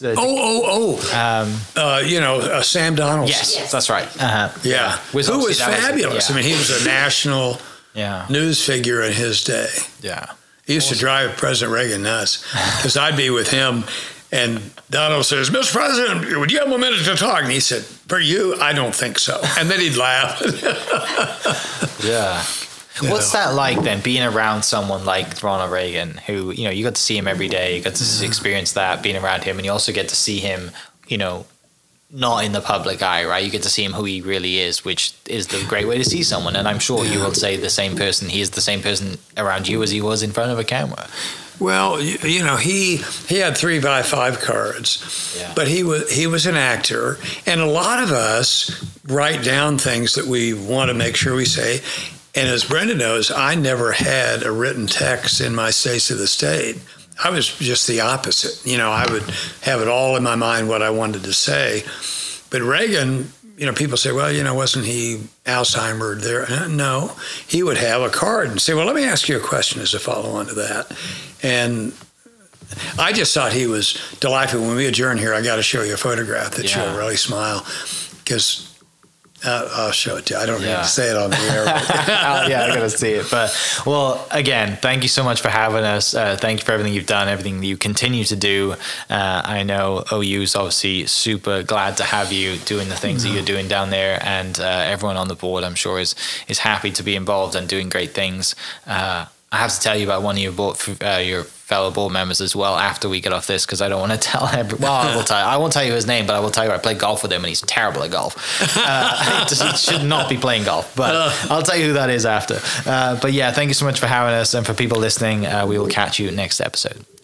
The- Oh, oh, um, oh. Uh, you know, uh, Sam Donaldson. yes, that's right. Uh-huh. Yeah. Was Who was obviously- that was- fabulous. yeah. I mean, he was a national Yeah, news figure in his day. yeah. He used to drive President Reagan nuts because I'd be with him and Donald says, Mr. President, would you have a minute to talk? And he said, For you, I don't think so. And then he'd laugh. Yeah. What's that like then, being around someone like Ronald Reagan, who, you know, you got to see him every day, you got to Mm-hmm. experience that being around him, and you also get to see him, you know, not in the public eye, right? You get to see him who he really is, which is the great way to see someone. And I'm sure you will say the same person, he is the same person around you as he was in front of a camera. well, you, you know, he he had three by five cards, Yeah. but he was he was an actor, and a lot of us write down things that we want to make sure we say. And as Brenda knows, I never had a written text in my States of the State. I was just the opposite. You know, I would have it all in my mind what I wanted to say. But Reagan, you know, people say, well, you know, wasn't he Alzheimer there? Uh, No, he would have a card and say, well, let me ask you a question as a follow on to that. And I just thought he was delightful. When we adjourn here, I got to show you a photograph that Yeah. you'll really smile because uh, I'll show it to you. I don't Yeah. need to say it on the air. Oh, yeah, I gotta see it. But well, again, thank you so much for having us. Uh, thank you for everything you've done, everything that you continue to do. Uh, I know OU is obviously super glad to have you doing the things that you're doing down there, and uh, everyone on the board, I'm sure, is is happy to be involved and doing great things. Uh, I have to tell you about one of your board, uh, your fellow board members as well after we get off this because I don't want to tell every. Well, I will tell. I won't tell you his name, but I will tell you I played golf with him and he's terrible at golf. Uh, he should not be playing golf, but I'll tell you who that is after. Uh, but yeah, thank you so much for having us and for people listening. Uh, we will catch you next episode.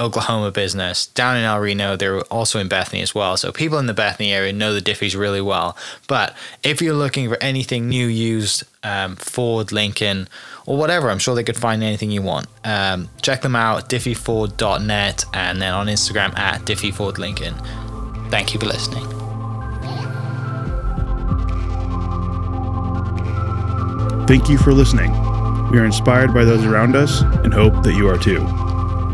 Oklahoma business down in El Reno. They're also in Bethany as well. So people in the Bethany area know the Diffees really well. But if you're looking for anything new, used, um, Ford, Lincoln, or whatever, I'm sure they could find anything you want. Um, check them out, diffeeford.net, and then on Instagram at diffeefordlincoln. Thank you for listening. Thank you for listening. We are inspired by those around us and hope that you are too.